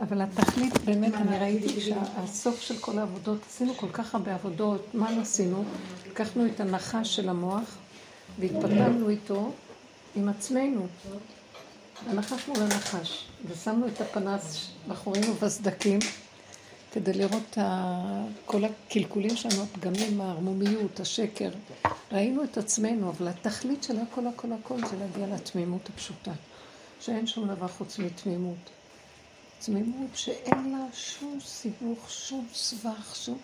אבל התכלית, באמת, אני ראיתי שהסוף של כל העבודות, עשינו כל כך הרבה עבודות, מה עשינו? לקחנו את הנחש של המוח והתפתלנו איתו עם עצמנו. הנחש מול הנחש, ושמנו את הפנס מאחורינו בסדקים כדי לראות את כל הקלקולים שלנו, הפגמים, הערמומיות, השקר. ראינו את עצמנו, אבל התכלית של הכל הכל הכל זה להגיע לתמימות הפשוטה, שאין שום דבר חוץ מתמימות. תמימות שאין לה שום סיבוך, שום סבך, שום,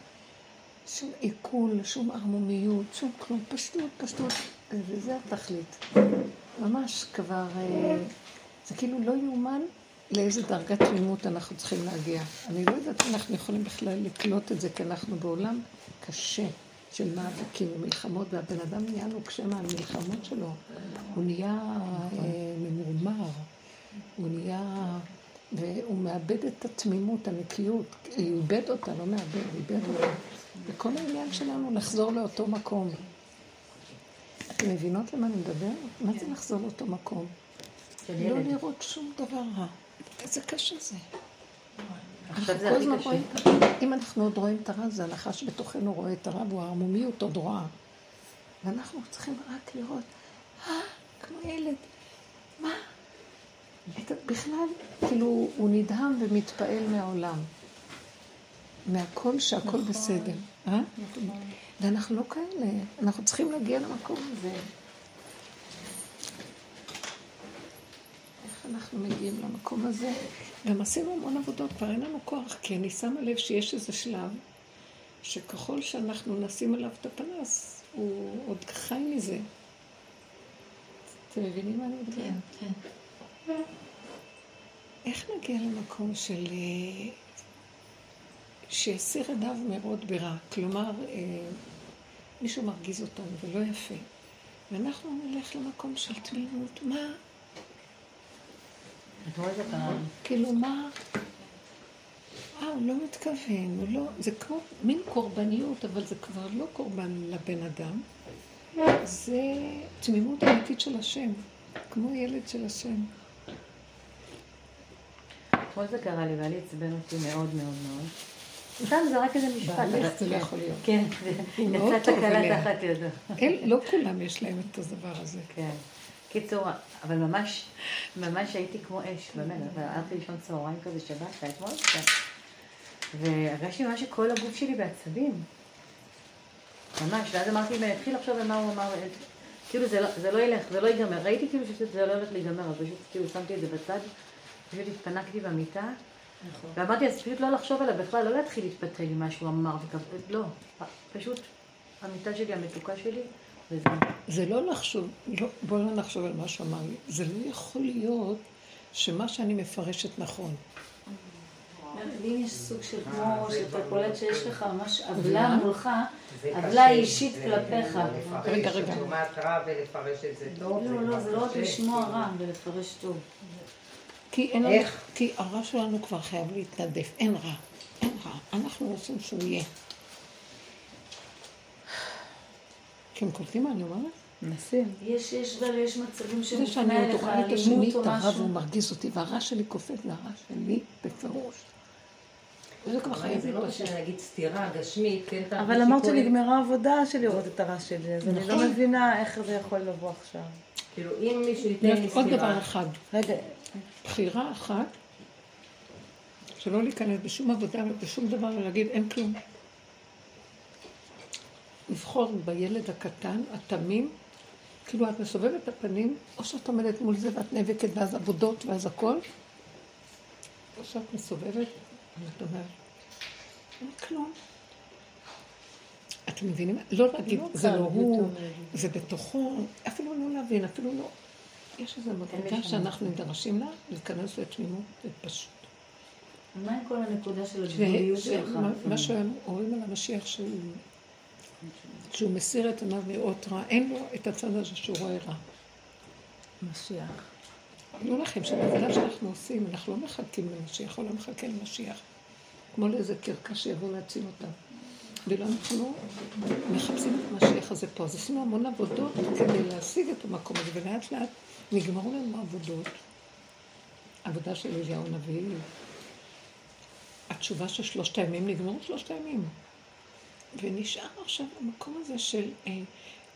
שום עיכול, שום ערמומיות, שום כלום, פשטות, פשטות, וזה התכלית. ממש כבר, אה, זה כאילו לא יאומן לאיזה דרגת תמימות אנחנו צריכים להגיע. אני לא יודעת אם אנחנו יכולים בכלל לקלוט את זה, כי אנחנו בעולם קשה של מאבקים ומלחמות, והבן אדם נהיה נוקשה מהמלחמות שלו. הוא נהיה אה, ממורמר, הוא נהיה... והוא מאבד את התמימות, הנקיות. הוא איבד אותה, לא מאבד, הוא איבד אותה. וכל העניין שלנו לחזור לאותו מקום. אתם מבינות למה אני מדבר? מה זה לחזור לאותו מקום? לא לראות שום דבר רע. איזה קשה זה. עכשיו זה הכי קשה. אם אנחנו עוד רואים את הרע, זה הנחש בתוכנו רואה את הרע, והוא הערמומיות עוד רואה. ואנחנו צריכים רק לראות, אה, כמו ילד, מה? בכלל, כאילו, הוא נדהם ומתפעל מהעולם. מהכל שהכל נכון. בסדר. אה? נכון. ואנחנו לא כאלה, אנחנו צריכים להגיע למקום הזה. איך אנחנו מגיעים למקום הזה? גם עשינו המון עבודות, כבר אין לנו כוח, כי אני שמה לב שיש איזה שלב שככל שאנחנו נשים עליו את הפנס, הוא עוד חי מזה. אתם מבינים מה אני מדברת? כן, כן. איך נגיע למקום של... אה, שיסיר ידיו מאוד ברע. כלומר, אה, מישהו מרגיז אותנו ולא יפה. ואנחנו נלך למקום של תמימות. מה? כאילו, מה? אה, הוא לא מתכוון, הוא לא... זה כמו מין קורבניות, אבל זה כבר לא קורבן לבן אדם. זה תמימות אמיתית של השם, כמו ילד של השם. אתמול זה קרה לי, והיה לי עצבן אותי מאוד מאוד מאוד. סתם זה רק איזה משפט. זה לא יכול להיות. כן, יצא תקלה תחת ידו. לא כולם יש להם את הדבר הזה. כן. קיצור, אבל ממש, ממש הייתי כמו אש, באמת, אבל הלכתי לישון צהריים כזה שבת, ואתמול קצת. והרגשתי ממש שכל הגוף שלי בעצבים. ממש, ואז אמרתי, אני אתחיל לחשוב על מה הוא אמר, כאילו זה לא, זה לא ילך, זה לא ייגמר. ראיתי כאילו שזה לא הולך להיגמר, אז פשוט כאילו שמתי את זה בצד. פשוט התפנקתי במיטה, נכון. ואמרתי, אז פשוט לא לחשוב עליו בכלל, לא להתחיל להתפתל עם מה שהוא אמר, לא, פשוט המיטה שלי, המתוקה שלי, וזהו. זה לא לחשוב, לא, בואו לא נחשוב על מה שאמר לי, זה לא יכול להיות שמה שאני מפרשת נכון. אם יש סוג של כמו שאתה קולט שיש לך ממש עוולה מולך, עוולה אישית כלפיך. רגע, רגע. לא, לא, זה לא רק לשמוע רע ולפרש טוב. כי אין איך? לנו, כי הרע שלנו כבר חייב להתנדף, אין רע, אין רע, אנחנו רוצים שהוא יהיה. אתם קולטים מה אני אומרת? מנסים. יש, יש, יש מצבים שמופנה אליך אלימות או משהו. זה שאני את השני, את הרע והוא מרגיז אותי, והרע שלי קופץ להרע שלי בפירוש. זה כבר חייב להיות. זה לא להגיד סתירה גשמית, כן, אבל אמרת שנגמרה העבודה של לראות את הרע שלי, אז אני לא נכון. מבינה איך זה יכול לבוא עכשיו. כאילו, אם מישהו ייתן לי סתירה... עוד דבר אחד. רגע, בחירה אחת, שלא להיכנס בשום עבודה ובשום דבר ולהגיד אין כלום. לבחור בילד הקטן, התמים, כאילו את מסובבת את הפנים, או שאת עומדת מול זה ואת נאבקת ואז עבודות ואז הכל, או שאת מסובבת ואת אומרת, אין כלום. אתם מבינים? לא להגיד, לא זה לא הוא, זה בתוכו, אפילו לא להבין, אפילו לא. יש איזו מדרגה שאנחנו נדרשים לה, להיכנס לתמימות, זה פשוט. מה עם כל הנקודה של הגבוליות שלך? מה שהם אומרים על המשיח שהוא מסיר את עיניו לראות רע, אין לו את הצד הזה שהוא רואה רע. משיח. אמרו לכם שבעבודה שאנחנו עושים, אנחנו לא מחכים למשיח, או לא מחכה למשיח. כמו לאיזה קרקע שיבוא להציל אותם. ולא אנחנו מחפשים את המשיח הזה פה. אז עשינו המון עבודות כדי להשיג את המקום הזה, ולאט לאט נגמרו לנו עבודות. עבודה של אליהו הנביא, התשובה של שלושת הימים, נגמרו שלושת הימים. ונשאר עכשיו המקום הזה של, אה,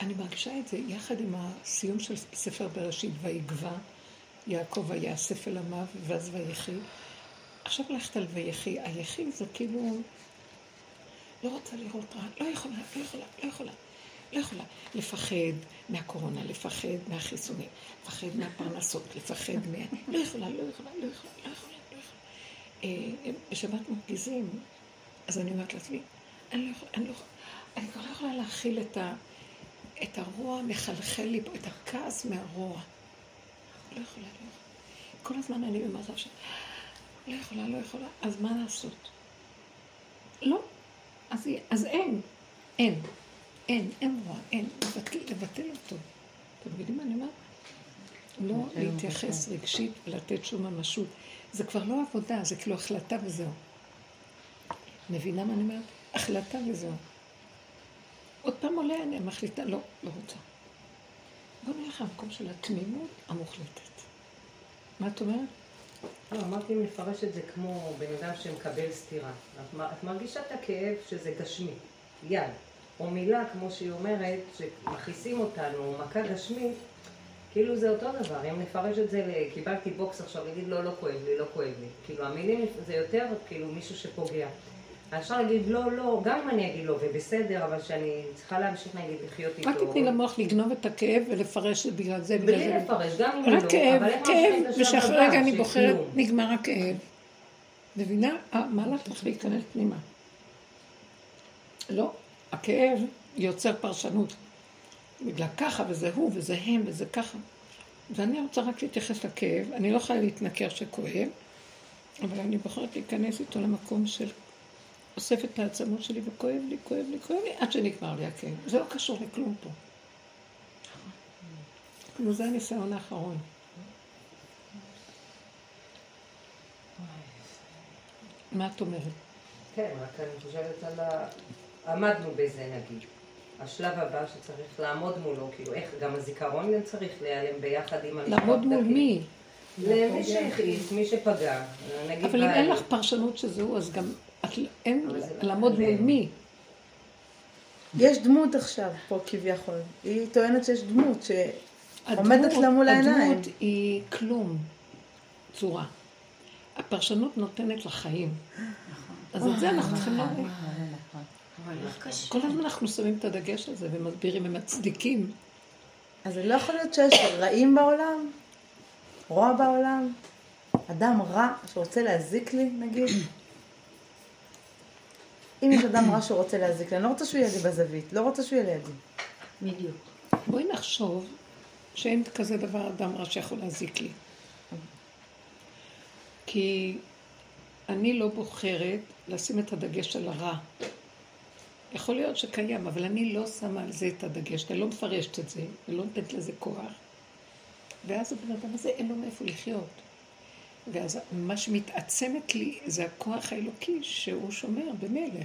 אני מרגישה את זה יחד עם הסיום של ספר בראשית, ויגבה, יעקב ויאסף אל עמיו, ואז ויחי. עכשיו ללכת על ויחי, היחי זה כאילו, לא רוצה לראות רע, לא יכולה, לא יכולה, לא יכולה. לא יכולה לפחד מהקורונה, לפחד מהחיסונים, לפחד מהפרנסות, לפחד מה... לא יכולה, לא יכולה, לא יכולה, לא יכולה, לא. אה, בשבת מרגיזים, אז אני אומרת לעצמי, אני לא אני לא יכולה, אני כבר לא יכולה להכיל את, ה, את הרוע מחלחל לי את הכעס מהרוע. לא יכולה, לא יכולה. כל הזמן אני במצב של... לא יכולה, לא יכולה, אז מה לעשות? לא. אז, אז אין, אין. אין, אין רוע, אין. לבטל, לבטל אותו. אתם מבינים מה אני אומרת? לא להתייחס רגשית ולתת שום ממשות. זה כבר לא עבודה, זה כאילו החלטה וזהו. מבינה מה אני אומרת? החלטה וזהו. עוד פעם עולה, אני מחליטה, לא, לא רוצה. בוא נלך למקום של התמימות המוחלטת. מה את אומרת? לא, אמרתי אם לפרש את זה כמו בן אדם שמקבל סטירה. את מרגישה את הכאב שזה גשמי, יד. או מילה, כמו שהיא אומרת, שמכעיסים אותנו, מכה גשמית, כאילו זה אותו דבר. אם נפרש את זה, קיבלתי בוקס עכשיו, להגיד לא, לא כואב לי, לא כואב לי. כאילו המילים זה יותר כאילו מישהו שפוגע. אפשר להגיד לא, לא, גם אם אני אגיד לא, ובסדר, אבל שאני צריכה להמשיך נגיד לחיות איתו. רק תתני למוח לגנוב את הכאב ולפרש את בגלל זה. בלי לפרש, גם אם לא, רק כאב, כאב, ושאחרי רגע אני בוחרת, נגמר הכאב. מבינה? מה לך להיכנס פנימה? לא, הכאב יוצר פרשנות. בגלל ככה, וזה הוא, וזה הם, וזה ככה. ואני רוצה רק להתייחס לכאב, אני לא יכולה להתנכר שכואב, אבל אני בוחרת להיכנס איתו למקום של אוסף את העצמות שלי וכואב לי, כואב לי, כואב לי, עד שנגמר לי הכאב. זה לא קשור לכלום פה. כאילו זה הניסיון האחרון. מה את אומרת? כן, רק אני חושבת על ה... עמדנו בזה נגיד. השלב הבא שצריך לעמוד מולו, כאילו איך, גם הזיכרון צריך להיעלם ביחד עם המשפט. לעמוד מול מי? למי שהכעיס, מי שפגע. אבל אם אין לך פרשנות שזהו, אז גם אין לעמוד מול מי. יש דמות עכשיו פה כביכול. היא טוענת שיש דמות שעומדת לה מול העיניים. הדמות היא כלום, צורה. הפרשנות נותנת לחיים. אז את זה אנחנו צריכים להבין. כל הזמן אנחנו שמים את הדגש על זה ומסבירים ומצדיקים. אז זה לא יכול להיות שיש רעים בעולם? רוע בעולם? אדם רע שרוצה להזיק לי, נגיד? אם יש אדם רע שרוצה להזיק לי, אני לא רוצה שהוא יהיה לי בזווית, לא רוצה שהוא יהיה לידי. בדיוק. בואי נחשוב שאין כזה דבר אדם רע שיכול להזיק לי. כי אני לא בוחרת לשים את הדגש על הרע. יכול להיות שקיים, אבל אני לא שמה על זה את הדגש, אני לא מפרשת את זה, ולא נותנת לזה כוח. ואז הבן אדם הזה אין לו מאיפה לחיות. ואז מה שמתעצמת לי זה הכוח האלוקי שהוא שומר במילא.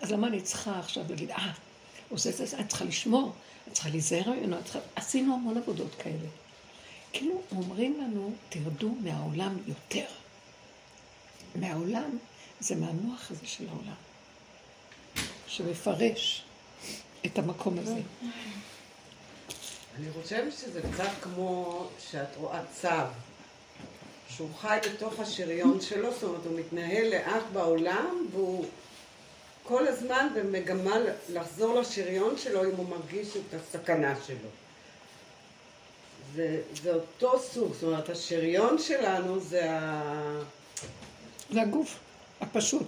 אז למה אני צריכה עכשיו להגיד, אה, הוא זה זה זה, אני צריכה לשמור, אני צריכה להיזהר ממנו, צריכה... עשינו המון עבודות כאלה. כאילו אומרים לנו, תרדו מהעולם יותר. מהעולם זה מהמוח הזה של העולם. שמפרש את המקום הזה. אני חושבת שזה קצת כמו שאת רואה צו, שהוא חי בתוך השריון שלו, זאת אומרת, הוא מתנהל לאט בעולם, והוא כל הזמן במגמה לחזור לשריון שלו אם הוא מרגיש את הסכנה שלו. זה, זה אותו סוג, זאת אומרת, השריון שלנו זה ה... זה הגוף, הפשוט.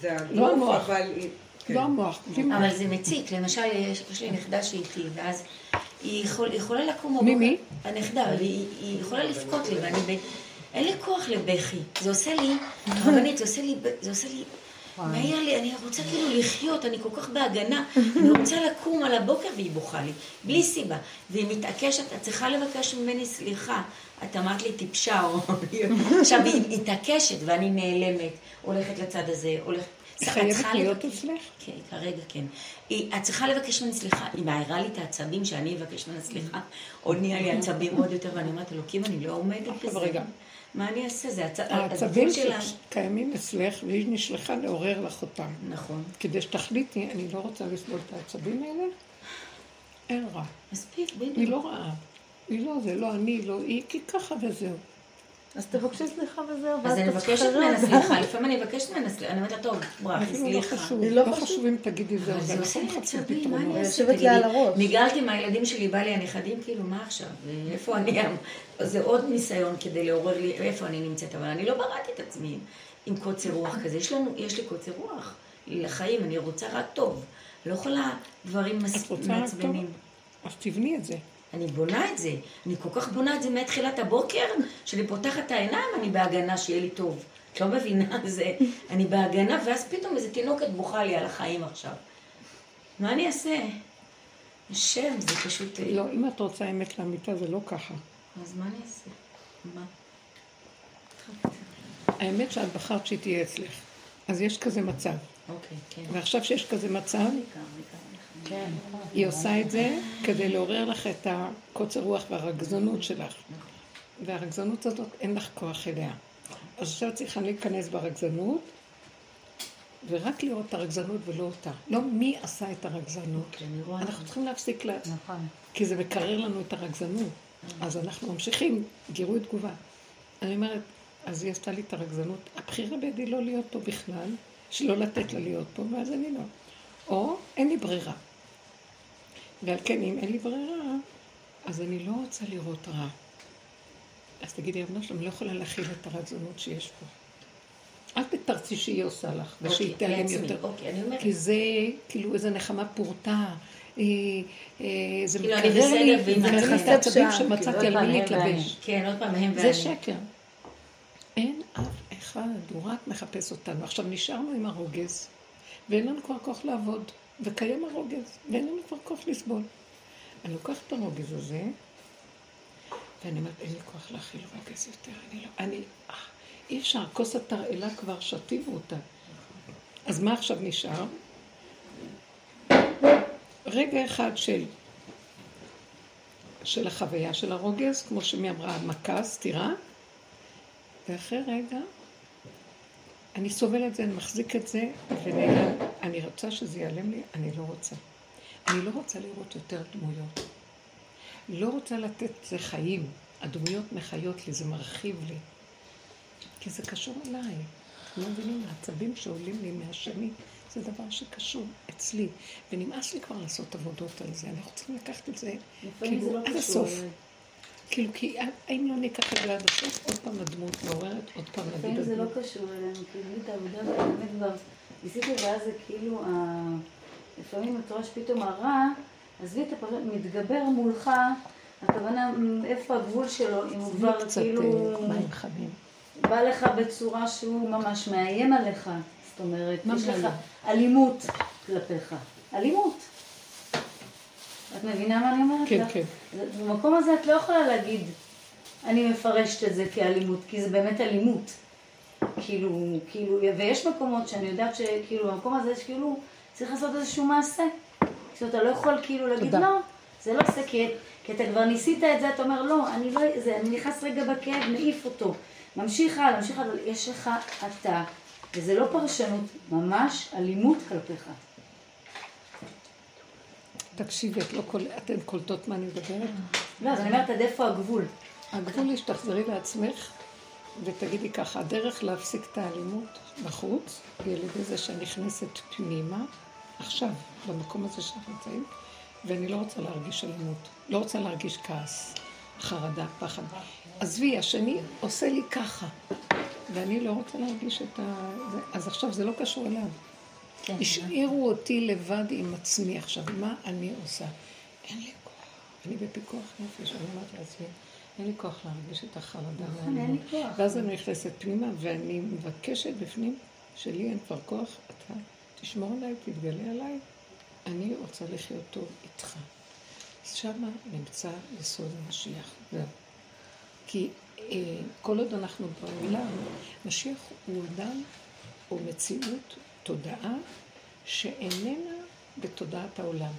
זה הגוף, לא המוח. אבל... כן. לא המוח. אבל זה מציק, למשל, יש לי נכדה שאיתי, ואז היא יכול, יכולה לקום. מי מי? הנכדה, היא יכולה לבכות לי, ואני... אין לי כוח לבכי. זה עושה לי, רבנית, זה עושה לי, זה עושה לי... מעיר לי, אני רוצה כאילו לחיות, אני כל כך בהגנה, אני רוצה לקום על הבוקר והיא בוכה לי, בלי סיבה. והיא מתעקשת, את צריכה לבקש ממני סליחה. את אמרת לי טיפשה, או... עכשיו היא מתעקשת ואני נעלמת, הולכת לצד הזה, הולכת... היא חייבת להיות אצלך? כן, כרגע כן. את צריכה לבקש ממני סליחה, היא מעירה לי את העצבים שאני אבקש ממנה סליחה, עוד נהיה לי עצבים עוד יותר, ואני אומרת, אלוקים, אני לא עומדת בזה. רגע, מה אני אעשה? זה. העצבים. שקיימים אצלך, והיא נשלחה לעורר לך אותם. נכון. כדי שתחליטי, אני לא רוצה לסבול את העצבים האלה, אין רע. מספיק, היא בדיוק. לא רעה. היא לא, זה לא אני, לא היא, כי ככה וזהו. אז תבקשי סליחה וזהו, אז אני מבקשת ממנה סליחה, לפעמים אני מבקשת ממנה סליחה, אני אומרת לה, טוב, אפילו לא סליחה. לא לא חשוב. אם תגידי זהו, זה ואנחנו עושה לי מחפשים עצבים, מה אני? יושבת לי על תגידי, הראש. ניגלתי מהילדים שלי, בא לי הנכדים, כאילו, מה עכשיו? איפה אני? זה עוד ניסיון כדי לעורר לי, איפה אני נמצאת, אבל אני לא בראתי את עצמי עם קוצר רוח כזה. יש לנו, יש לי קוצר רוח לחיים, אני רוצה רק טוב. לא יכולה דברים מס- את רוצה רק טוב? מעצבנים. אז תבני את זה. אני בונה את זה. אני כל כך בונה את זה מתחילת הבוקר, שאני פותחת את העיניים, אני בהגנה שיהיה לי טוב. את לא מבינה, זה... אני בהגנה, ואז פתאום איזה תינוקת בוכה לי על החיים עכשיו. מה אני אעשה? השם, זה פשוט... לא, אם את רוצה אמת לאמיתה, זה לא ככה. אז מה אני אעשה? מה? האמת שאת בחרת שהיא תהיה אצלך. אז יש כזה מצב. אוקיי, כן. ועכשיו שיש כזה מצב, כן. היא עושה את זה כדי לעורר לך את הקוצר רוח והרגזנות שלך. והרגזנות הזאת, אין לך כוח אליה. אז עכשיו צריכה להיכנס ברגזנות, ורק לראות את הרגזנות ולא אותה. לא מי עשה את הרגזנות. רואה. אנחנו צריכים להפסיק, לה... נכון. כי זה מקרר לנו את הרגזנות. אז אנחנו ממשיכים, גירוי תגובה. אני אומרת, אז היא עשתה לי את הרגזנות. הבחירה בידי לא להיות פה בכלל, שלא לתת לה להיות פה, ואז אני לא. או אין לי ברירה. ועל כן, אם אין לי ברירה, אז אני לא רוצה לראות רע. אז תגידי, רבנו שלום, לא יכולה להכיל את הרגזנות שיש פה. אל תתרצי שהיא עושה לך, ושהיא אוקיי, תיעלם לעצמי. יותר. אוקיי. כי זה כאילו איזה נחמה פורתא. אה, אה, זה כאילו, מקרר לי, והיא מקרר לי את. העצבים שמצאתי כאילו, על מי להתלבש. כן, עוד פעם, הם זה ואני. שקר. אין אף אחד, הוא רק מחפש אותנו. עכשיו נשארנו עם הרוגז, ואין לנו כבר כוח לעבוד, וקיים הרוגז, ואין לנו כבר כוח לסבול. אני לוקחת את הרוגז הזה, ואני אומרת, אין לי כוח להכיל רוגז יותר, אני לא, אני, אה, אי אפשר, כוס התרעלה כבר שתיבו אותה. אז מה עכשיו נשאר? רגע אחד של, של החוויה של הרוגז, כמו שמי אמרה, מכה, סתירה, ואחרי רגע, אני סובל את זה, אני מחזיק את זה, ונעלם. אני רוצה שזה ייעלם לי, אני לא רוצה. אני לא רוצה לראות יותר דמויות. לא רוצה לתת זה חיים. הדמויות מחיות לי, זה מרחיב לי. כי זה קשור אליי. לא מבינים, העצבים שעולים לי מהשני, זה דבר שקשור אצלי. ונמאס לי כבר לעשות עבודות על זה. אנחנו צריכים לקחת את זה כאילו לא עד הסוף. כאילו, כי האם לא ניקח את זה עד הסוף? עוד פעם הדמות מעוררת, עוד פעם נגיד לפעמים זה לא. קשור אלינו, כי את העבודה באמת כבר ניסיתי, ואז זה כאילו, ה- לפעמים את רואה שפתאום הרע, עזבי את הפרשת, מתגבר מולך, הכוונה, איפה הגבול שלו, אם הוא כבר כאילו אה, מים חמים. בא לך בצורה שהוא ממש מאיים עליך, זאת אומרת, יש לך מאיים? אלימות כלפיך, אלימות. את מבינה מה אני אומרת? כן, לך? כן. במקום הזה את לא יכולה להגיד, אני מפרשת את זה כאלימות, כי זה באמת אלימות. כאילו, כאילו, ויש מקומות שאני יודעת שכאילו, במקום הזה יש כאילו, צריך לעשות איזשהו מעשה. כאילו, אתה לא יכול כאילו להגיד, תודה. לא, זה לא עושה, כי, כי אתה כבר ניסית את זה, אתה אומר, לא, אני לא, זה, אני נכנס רגע בכאב, מעיף אותו. ממשיך הלאה, ממשיך הלאה, יש לך אתה, וזה לא פרשנות, ממש אלימות כלפיך. תקשיבי, את לא קול... אתן קולטות מה אני מדברת? לא, אז אני אומרת, עד איפה הגבול? הגבול היא שתחזרי לעצמך ותגידי ככה, הדרך להפסיק את האלימות בחוץ היא על ידי זה שאני נכנסת פנימה, עכשיו, במקום הזה שאנחנו נמצאים, ואני לא רוצה להרגיש אלימות, לא רוצה להרגיש כעס, חרדה, פחד. עזבי, השני עושה לי ככה, ואני לא רוצה להרגיש את ה... אז עכשיו זה לא קשור אליו. כן, השאירו אותי לבד עם עצמי עכשיו, מה אני עושה? אין לי כוח. אני בפיקוח נפש, אני אומרת לעצמי, אין לי כוח להרגיש את החרדה נכון, אין לי כוח. ואז אני נכנסת פנימה ואני מבקשת בפנים שלי אין כבר כוח, אתה תשמור עליי, תתגלה עליי, אני רוצה לחיות טוב איתך. אז שמה נמצא יסוד המשיח. כי אה, כל עוד אנחנו בעולם, משיח הוא אדם, הוא מציאות, תודעה, שאיננה בתודעת העולם.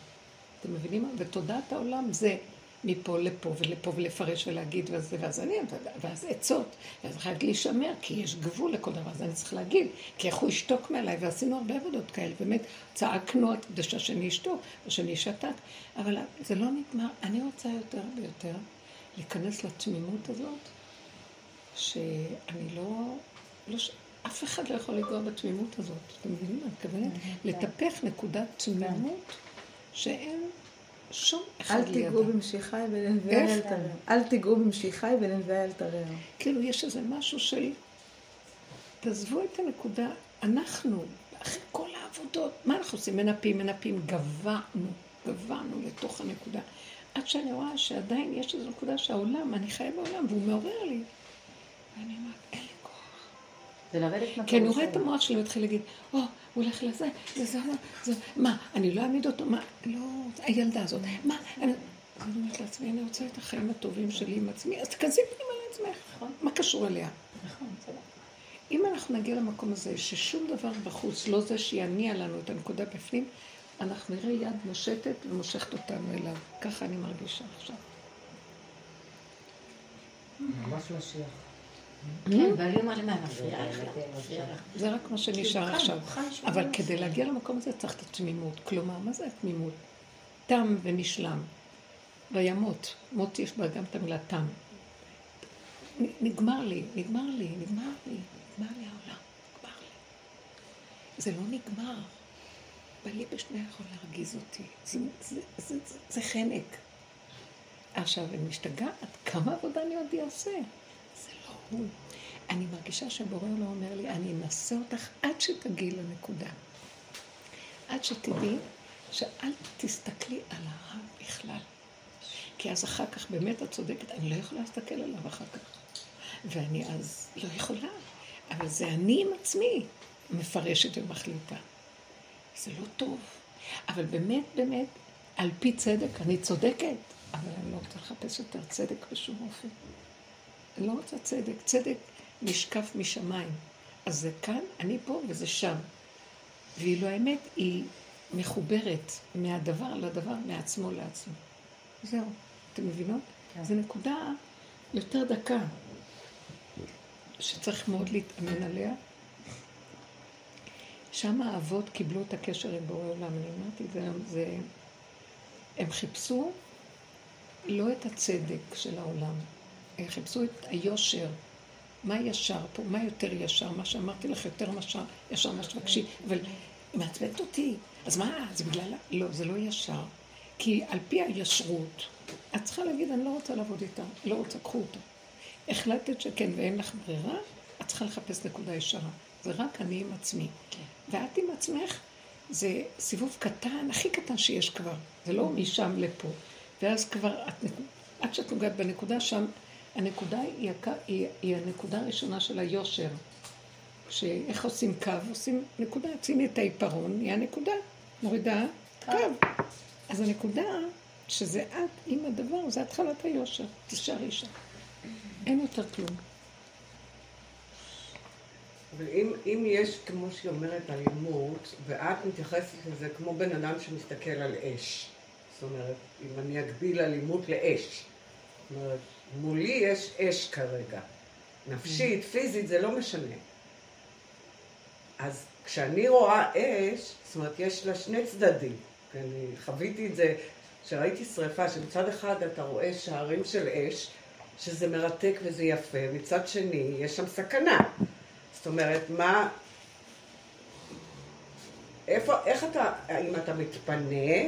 אתם מבינים מה? בתודעת העולם זה מפה לפה ולפה ולפרש ולהגיד וזה, ואז אני, ואז עצות, ואז חייב להישמר, כי יש גבול לכל דבר, אז אני צריך להגיד, כי איך הוא ישתוק מעליי, ועשינו הרבה עבודות כאלה, באמת, צעקנו כדי שהשני ישתוק, והשני שתק, אבל זה לא נגמר, אני רוצה יותר ויותר להיכנס לתמימות הזאת, שאני לא, לא ש... אף אחד לא יכול לגוע בתמימות הזאת, אתם מבינים מה מתכוונת? לטפח נקודת תמימות שאין שום אחד אל לידה. תיגעו במשיחי ולנביאי? אל תרעו. אל תיגעו במשיחי ולנביאי אל תרעו. כאילו יש איזה משהו של... תעזבו את הנקודה, אנחנו, אחרי כל העבודות, מה אנחנו עושים? מנפים, מנפים, גבענו, גבענו לתוך הנקודה. עד שאני רואה שעדיין יש איזו נקודה שהעולם, אני חיה בעולם, והוא מעורר לי. ואני אומרת, אין לי. זה לרדת כי אני רואה את המוח שלי מתחיל להגיד, או, הוא הולך לזה, לזה, זה, מה, אני לא אעמיד אותו, מה, לא, הילדה הזאת, מה, אני... אני אומרת לעצמי, אני רוצה את החיים הטובים שלי עם עצמי, אז תכנסי פנימה לעצמך, מה קשור אליה? נכון, בסדר. אם אנחנו נגיע למקום הזה, ששום דבר בחוץ, לא זה שיניע לנו את הנקודה בפנים, אנחנו נראה יד מושטת ומושכת אותנו אליו. ככה אני מרגישה עכשיו. ממש משיח. כן, ואני אומרת, מה, מפריעה לך? זה רק מה שנשאר עכשיו. אבל כדי. להגיע למקום הזה צריך את התמימות. כלומר, מה זה התמימות? תם ונשלם. וימות. מות יש בה גם את המילה תם. נגמר לי, נגמר לי, נגמר לי, נגמר לי העולם, נגמר לי. זה לא נגמר. בעלי בשנייה יכול להרגיז אותי. זה, זה, זה, זה, זה חנק. עכשיו, אני משתגעת, כמה עבודה אני עוד אעשה? הוא. אני מרגישה שבורא לא אומר לי, אני אנסה אותך עד שתגיעי לנקודה. עד שתדעי שאל תסתכלי על הרע בכלל. כי אז אחר כך, באמת את צודקת, אני לא יכולה להסתכל עליו אחר כך. ואני אז לא יכולה. אבל זה אני עם עצמי מפרשת ומחליטה. זה לא טוב. אבל באמת, באמת, על פי צדק, אני צודקת, אבל אני לא רוצה לחפש יותר צדק בשום אופן. אני לא רוצה צדק. צדק נשקף משמיים. אז זה כאן, אני פה וזה שם. ואילו האמת היא מחוברת מהדבר לדבר, מעצמו לעצמו. זהו. אתם מבינות? כן. זו נקודה יותר דקה, שצריך מאוד להתאמן עליה. שם האבות קיבלו את הקשר עם בורא עולם. אני אמרתי את זה היום, זה... הם חיפשו לא את הצדק של העולם, הם חיפשו את היושר. מה ישר פה? מה יותר ישר? מה שאמרתי לך יותר ישר, ישר מה שתבקשי. אבל היא מעצבנת אותי. אז מה? זה בגלל... לא, זה לא ישר. כי על פי הישרות, את צריכה להגיד, אני לא רוצה לעבוד איתה, לא רוצה, קחו אותה. החלטת שכן ואין לך ברירה, את צריכה לחפש נקודה ישרה. זה רק אני עם עצמי. ואת עם עצמך, זה סיבוב קטן, הכי קטן שיש כבר. זה לא משם לפה. ואז כבר, את, עד שאת נוגעת בנקודה שם, הנקודה היא, היא, היא הנקודה הראשונה של היושר. שאיך עושים קו? עושים נקודה, שימי את העיפרון, נהיה נקודה, מורידה קו. אז הנקודה, שזה את עם הדבר, זה התחלת היושר. תישארי שם. אין יותר כלום. ואם אם יש, כמו שהיא אומרת, אלימות, ואת מתייחסת לזה כמו בן אדם שמסתכל על אש. זאת אומרת, אם אני אגביל אלימות לאש. זאת אומרת, מולי יש אש כרגע. נפשית, פיזית, זה לא משנה. אז כשאני רואה אש, זאת אומרת, יש לה שני צדדים. אני חוויתי את זה, כשראיתי שריפה, שמצד אחד אתה רואה שערים של אש, שזה מרתק וזה יפה, מצד שני, יש שם סכנה. זאת אומרת, מה... איפה, איך אתה, האם אתה מתפנה,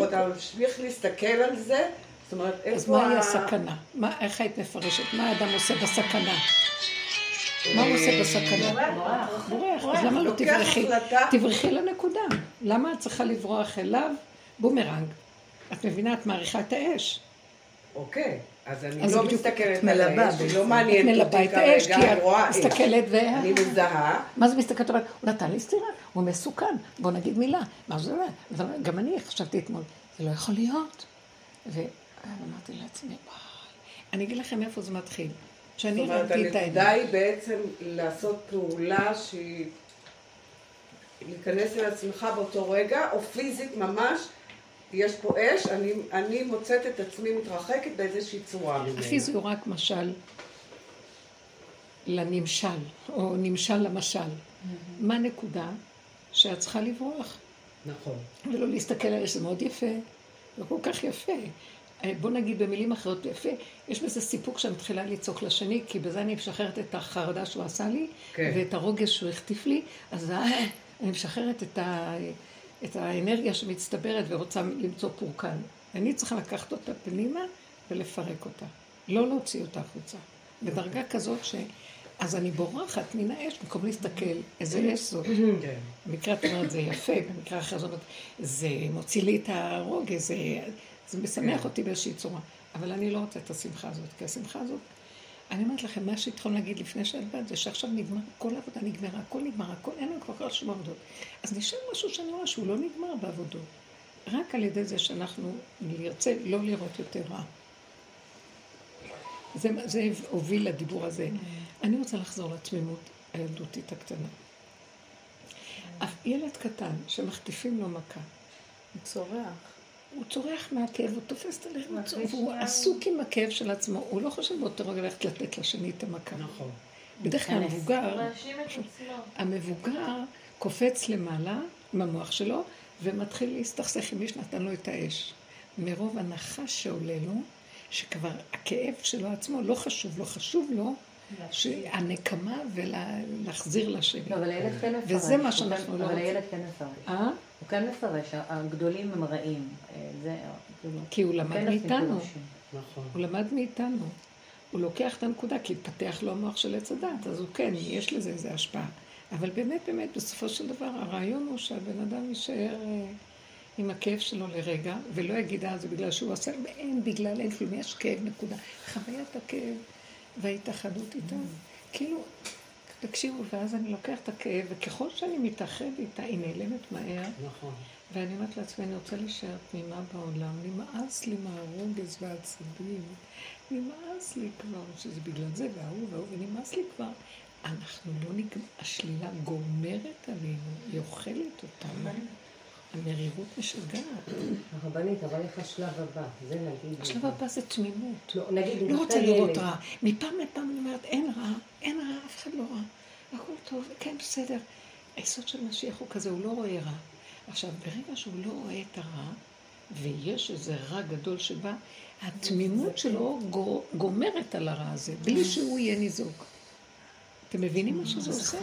או אתה ממשיך להסתכל על זה? זאת אומרת, איפה... אז מהי הסכנה? מה, איך היית מפרשת? מה האדם עושה בסכנה? מה הוא עושה בסכנה? בורח. אז למה לא תברחי? תברחי לנקודה. למה את צריכה לברוח אליו? בומרנג. את מבינה? את מעריכה את האש. אוקיי, אז אני לא מסתכלת על האש. לא מלבה אותי כרגע, אני רואה אש. מסתכלת ו... אני מזהה, מה זה מסתכלת? הוא נתן לי סטירה, הוא מסוכן, בוא נגיד מילה. מה זה? זה- גם אני חשבתי אתמול, זה לא יכול להיות. ואמרתי לעצמי, וואי, אני אגיד לכם איפה זה מתחיל. זאת כשאני אומרת, ראיתי את הנקודה העיניים. היא בעצם לעשות פעולה שהיא... להיכנס אל עצמך באותו רגע, או פיזית ממש, יש פה אש, אני, אני מוצאת את עצמי מתרחקת באיזושהי צורה ממנה. הפיזי הוא רק משל לנמשל, או נמשל למשל. מה הנקודה? שאת צריכה לברוח, נכון. ולא להסתכל על זה מאוד יפה, לא כל כך יפה. אה, בוא נגיד במילים אחרות יפה, יש בזה סיפוק שאני מתחילה לצעוק לשני, כי בזה אני משחררת את החרדה שהוא עשה לי, כן. ואת הרוגז שהוא החטיף לי, אז אה, אני משחררת את, ה, את האנרגיה שמצטברת ורוצה למצוא פורקן. אני צריכה לקחת אותה פנימה ולפרק אותה, לא להוציא אותה החוצה. בדרגה כזאת ש... אז אני בורחת מן האש במקום להסתכל איזה אש זאת. כן. במקרה את אומרת זה יפה, במקרה אחר זאת אומרת, זה מוציא לי את הרוגז, זה, זה משמח אותי באיזושהי צורה. אבל אני לא רוצה את השמחה הזאת, כי השמחה הזאת, אני אומרת לכם, מה שהתחלנו להגיד לפני שאת באת, זה שעכשיו נגמר, כל העבודה נגמרה, הכל נגמר, הכל, אין לנו כבר שום עבודות. אז נשאר משהו שאני רואה שהוא לא נגמר בעבודות. רק על ידי זה שאנחנו נרצה לא לראות יותר רע. זה, זה הוביל לדיבור הזה. אני רוצה לחזור לתמימות הילדותית הקטנה. אף ילד קטן שמחטיפים לו מכה, הוא צורח. הוא צורח מהכאב, הוא תופס את ואחרי והוא עסוק עם הכאב של עצמו, הוא לא חושב באותו רגע ללכת לתת לשני את המכה. נכון. בדרך כלל המבוגר. המבוגר קופץ למעלה עם המוח שלו ומתחיל להסתכסך עם מי שנתן לו את האש. מרוב הנחש שעולה לו, שכבר הכאב שלו עצמו לא חשוב, לא חשוב לו, שהנקמה ולהחזיר לשני. לא, אבל הילד כן מפרש. וזה מה שאנחנו לא אבל רוצים. הילד כן מפרש. הוא כן מפרש, הגדולים הם רעים. אה, זה, כאילו, כי הוא למד כן מאיתנו. נכון. הוא למד מאיתנו. הוא לוקח את הנקודה, כי התפתח לו המוח של עץ הדת, אז הוא כן, יש לזה איזו השפעה. אבל באמת, באמת, בסופו של דבר, הרעיון הוא שהבן אדם יישאר אה, עם הכאב שלו לרגע, ולא יגיד, אה, זה בגלל שהוא עשה, אין בגלל, אין כלום, יש כאב, נקודה. חוויית הכאב וההתאחדות איתה. כאילו, תקשיבו, ואז אני לוקח את הכאב, וככל שאני מתאחד איתה, היא נעלמת מהר. נכון. ואני אומרת לעצמי, אני רוצה להישאר תמימה בעולם, נמאס לי מהרוגז והעצבים, נמאס לי כבר, שזה בגלל זה, וההוא וההוא, ונמאס לי כבר. אנחנו לא נגמר, השלילה גומרת עלינו, היא אוכלת אותנו. המרירות משגעת. הרבנית, אבל איך השלב הבא? זה נגיד... השלב הבא זה תמימות. לא, נגיד, לא רוצה לראות. רע. מפעם לפעם אני אומרת, אין רע, אין רע, אף אחד לא רע. הכל טוב, כן, בסדר. היסוד של משיח הוא כזה, הוא לא רואה רע. עכשיו, ברגע שהוא לא רואה את הרע, ויש איזה רע גדול שבא, התמימות שלו גו- גומרת על הרע הזה, בלי שהוא יהיה ניזוק. אתם מבינים מה שזה עושה?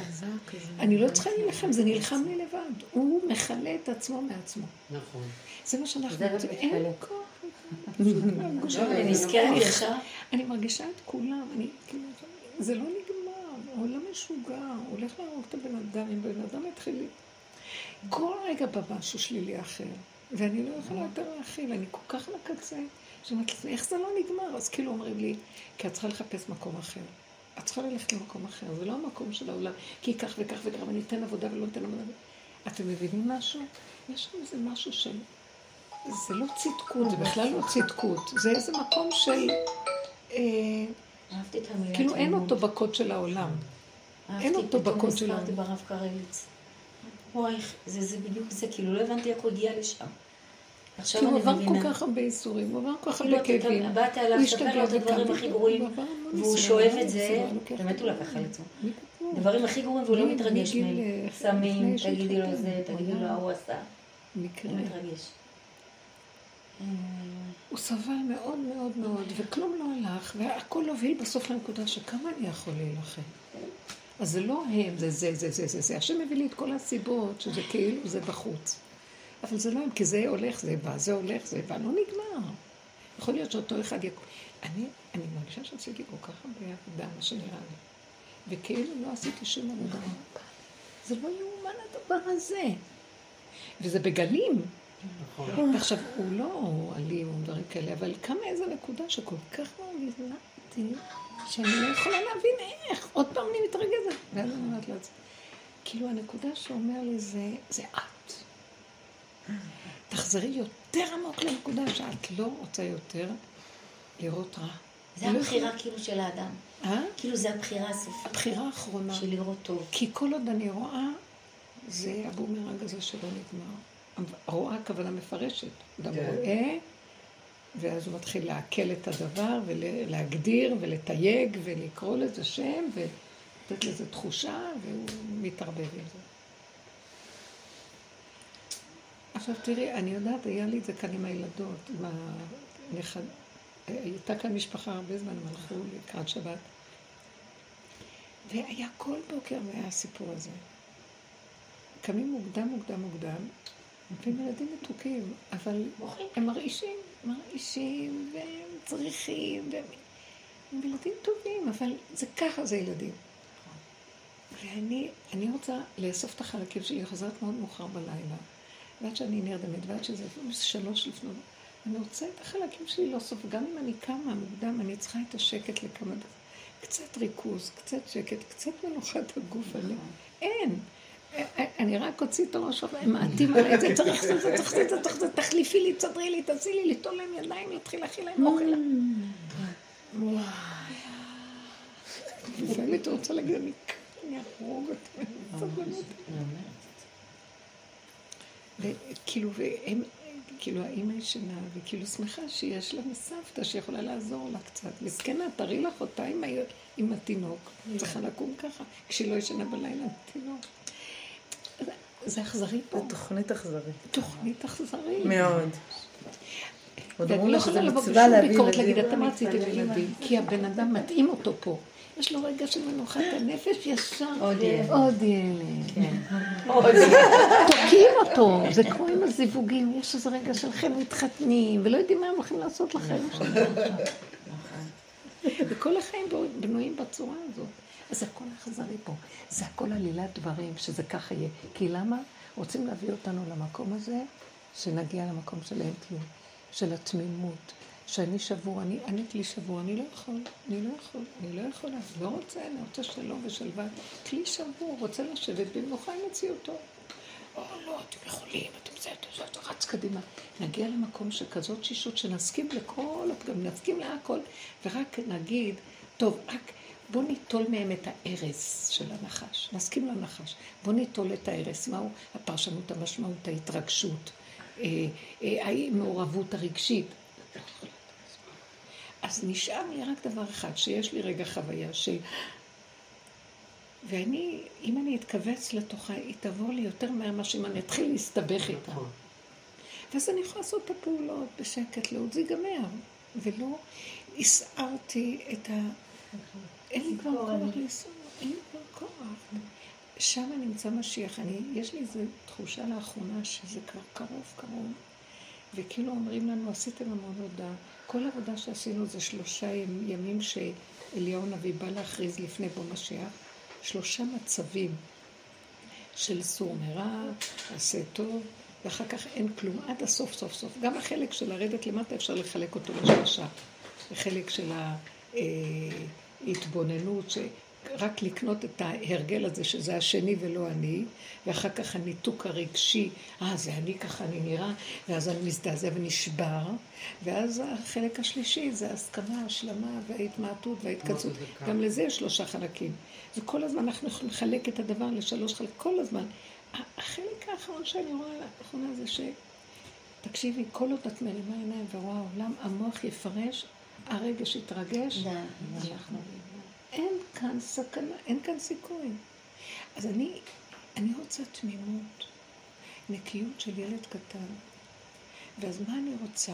אני לא צריכה להילחם, זה נלחם לי לבד. הוא מכלה את עצמו מעצמו. נכון. זה מה שאנחנו רוצים. אין כוח. מרגישה- אני נזכרת ישר. אני מרגישה את כולם, אני כאילו, זה לא נגמר, העולם משוגע, הוא הולך להרוג את הבן אדם, אם בן אדם יתחיל... לי- כל רגע בא משהו שלילי אחר, ואני לא יכולה יותר להכיל, אני כל כך לקצה, שאני אומרת לעצמי, איך זה לא נגמר? אז כאילו אומרים לי, כי את צריכה לחפש מקום אחר. את צריכה ללכת למקום אחר, זה לא המקום של העולם, כי כך וכך וכך, ואני אתן עבודה ולא אתן עבודה. אתם מבינים משהו? יש שם איזה משהו של... זה לא צדקות, זה בכלל לא צדקות, זה איזה מקום של... אה, אהבתי כאילו אין. אותו בקוד של העולם. אהבתי, אין אותו פתאום בקוד שלנו. נזכרתי ברב קרליץ. וואי, זה בדיוק זה, כאילו לא הבנתי איך הוא הגיע לשם. עכשיו כי הוא אני עבר מבינה. כל כך הרבה איסורים, הוא עבר כל כך כאילו, הרבה כאבים. באת אליו, הוא ספר לו את הדברים הכי הוא גרועים, והוא שואב את זה, באמת הוא את לקח. על עצמו. דברים הכי גרועים והוא לא מתרגש מהם. אה, סמים, תגידי לו זה, תגידי לו הוא ההוא עשה. מקרה. מתרגש. הוא סבל מאוד מאוד מאוד, וכלום לא הלך, והכל הוביל בסוף לנקודה שכמה אני יכול להילחם. אז זה לא הם, זה זה, זה, זה, זה, זה. השם מביא לי את כל הסיבות, שזה כאילו זה בחוץ. אבל זה לא כי זה הולך, זה בא, זה הולך, זה בא, לא נגמר. יכול להיות שאותו אחד יקום. אני, אני מרגישה שעשיתי כל כך הרבה עבודה, מה שנראה לי. וכאילו לא עשיתי שום עבודה. זה לא יאומן הדבר הזה. וזה בגלים. נכון. עכשיו, הוא לא אלים או דברים כאלה, אבל קמה איזו נקודה שכל כך מרגיזה אותי, שאני לא יכולה להבין איך. עוד פעם אני מתרגזת. ואז אני אומרת לעצמי, כאילו הנקודה שאומר לי זה, זה את. תחזרי יותר עמוק לנקודה שאת לא רוצה יותר לראות רע. זה לא הבחירה כאילו של האדם. אה? כאילו זה הבחירה הסופית הבחירה האחרונה. של לראות טוב. כי כל עוד אני רואה, זה הבומרנג הזה שלא נגמר. רואה הכוונה מפרשת. אדם כן. רואה, ואז הוא מתחיל לעכל את הדבר, ולהגדיר, ולתייג, ולקרוא לזה שם, ולתת לזה תחושה, והוא מתערבב עם זה. עכשיו תראי, אני יודעת, היה לי את זה כאן עם הילדות, עם הנכד... הייתה כאן משפחה הרבה זמן, הם הלכו לקראת שבת. והיה כל בוקר והיה הסיפור הזה. קמים מוקדם, מוקדם, מוקדם, והם ילדים מתוקים, אבל הם מרעישים, מרעישים, והם צריכים, והם הם ילדים טובים, אבל זה ככה זה ילדים. ואני אני רוצה לאסוף את החלקים שלי, חוזרת מאוד מאוחר בלילה, ועד שאני נרדמת, ועד שזה שלוש לפנות, אני רוצה את החלקים שלי לאסוף, גם אם אני קמה מוקדם, אני צריכה את השקט לכמה דקות. קצת ריכוז, קצת שקט, קצת מנוחת הגוף. אני... אין. אני רק אוציא את הראש, הם מעטים עליי, זה צריך זה, צריך זה, צריך זה, תחליפי לי, תסדרי לי, תעשי לי, ליטול להם ידיים, להתחיל להכין להם אוכל. וואי. לפעמים אתה רוצה להגיד, אני אהרוג אותם. וכאילו, והם, כאילו האימא ישנה, וכאילו שמחה שיש לה סבתא שיכולה לעזור לה קצת. מסכנה, תראי לך אותה עם. עם התינוק, צריכה לקום ככה, כשהיא לא ישנה בלילה, התינוק. זה, זה אכזרי פה. זו תוכנית אכזרית. תוכנית אכזרית. מאוד. עוד ואני לא לה שזה יכולה לבוא מצווה בשום להביא ביקורת להגיד, ילדים. אתה עשיתם ילדים? כי הבן אדם מתאים אותו פה. יש לו רגע של מנוחת הנפש ישר. עוד ילד. עוד ילד. כן. תוקעים אותו, זה כמו עם הזיווגים, יש איזה רגע שלכם מתחתנים, ולא יודעים מה הם הולכים לעשות לחיים שלהם. וכל החיים בנויים בצורה הזאת. אז הכל אכזרי פה. זה הכל עלילת דברים, שזה ככה יהיה. כי למה? רוצים להביא אותנו למקום הזה, שנגיע למקום של האינטיות, של התמימות. שאני שבור, אני, אני כלי שבור, אני לא יכול, אני לא יכול, אני לא יכולה, לא רוצה, אני רוצה שלום ושלווה. כלי שבור, רוצה לשבת במנוחה עם מציאותו. או לא, אתם יכולים, אתם זה, זה, זה, רץ קדימה. נגיע למקום שכזאת שישות, שנסכים לכל הפגמים, נסכים להכל, ורק נגיד, טוב, רק בוא ניטול מהם את הארס של הנחש, נסכים לנחש. בוא ניטול את הארס, מהו הפרשנות, המשמעות, ההתרגשות, המעורבות הרגשית. אז נשאר לי רק דבר אחד, שיש לי רגע חוויה של... ואני, אם אני אתכווץ לתוכה, היא תבוא לי יותר מהר מאשר אם אני אתחיל להסתבך איתה. ואז אני יכולה לעשות את הפעולות בשקט, לאט, זה ייגמר. ולא הסערתי את ה... אין לי כבר כוח לנסוע, אין לי כבר כוח. שם נמצא משיח. אני, יש לי איזו תחושה לאחרונה שזה כבר קרוב, קרוב. וכאילו אומרים לנו, עשיתם המון עבודה. כל העבודה שעשינו זה שלושה ימים שאליהו הנביא בא להכריז לפני בוא משיח. שלושה מצבים של סור מרע, עשה טוב, ואחר כך אין כלום, עד הסוף סוף סוף. גם החלק של לרדת למטה אפשר לחלק אותו לשלושה. החלק של ההתבוננות, רק לקנות את ההרגל הזה שזה השני ולא אני, ואחר כך הניתוק הרגשי, אה, זה אני ככה, אני נראה, ואז אני מזדעזע ונשבר, ואז החלק השלישי זה ההסכמה, ההשלמה וההתמעטות וההתכנסות. גם לזה יש שלושה חלקים. וכל הזמן אנחנו יכולים לחלק את הדבר לשלוש חלקים, כל הזמן. החלק האחרון שאני רואה לאחרונה זה ש... תקשיבי, כל עוד את מרימה עיניים ורואה עולם, המוח יפרש, הרגש יתרגש, אנחנו... אין כאן סכנה, אין כאן סיכוי. אז אני, אני רוצה תמימות, נקיות של ילד קטן. ואז מה אני רוצה?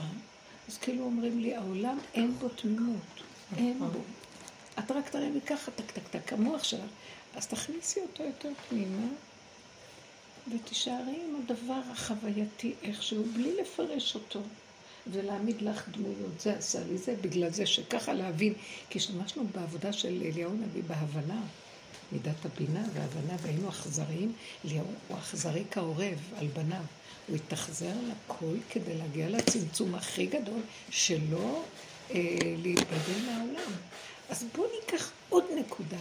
אז כאילו אומרים לי, העולם אין בו תמימות, אין בו. את רק תרימי ככה, טק טק טק, המוח שלך. אז תכניסי אותו יותר פנימה, ותישארי עם הדבר החווייתי איכשהו, בלי לפרש אותו. ולהעמיד לך דמויות. זה עשה לי זה, בגלל זה שככה להבין, כי השתמשנו בעבודה של אליהו נביא בהבנה, מידת הבינה וההבנה, והיינו אכזריים. אליהו הוא אכזרי כעורב על בניו. הוא התאכזר לכל כדי להגיע לצמצום הכי גדול, שלא אה, להתבדל מהעולם. אז בואו ניקח עוד נקודה.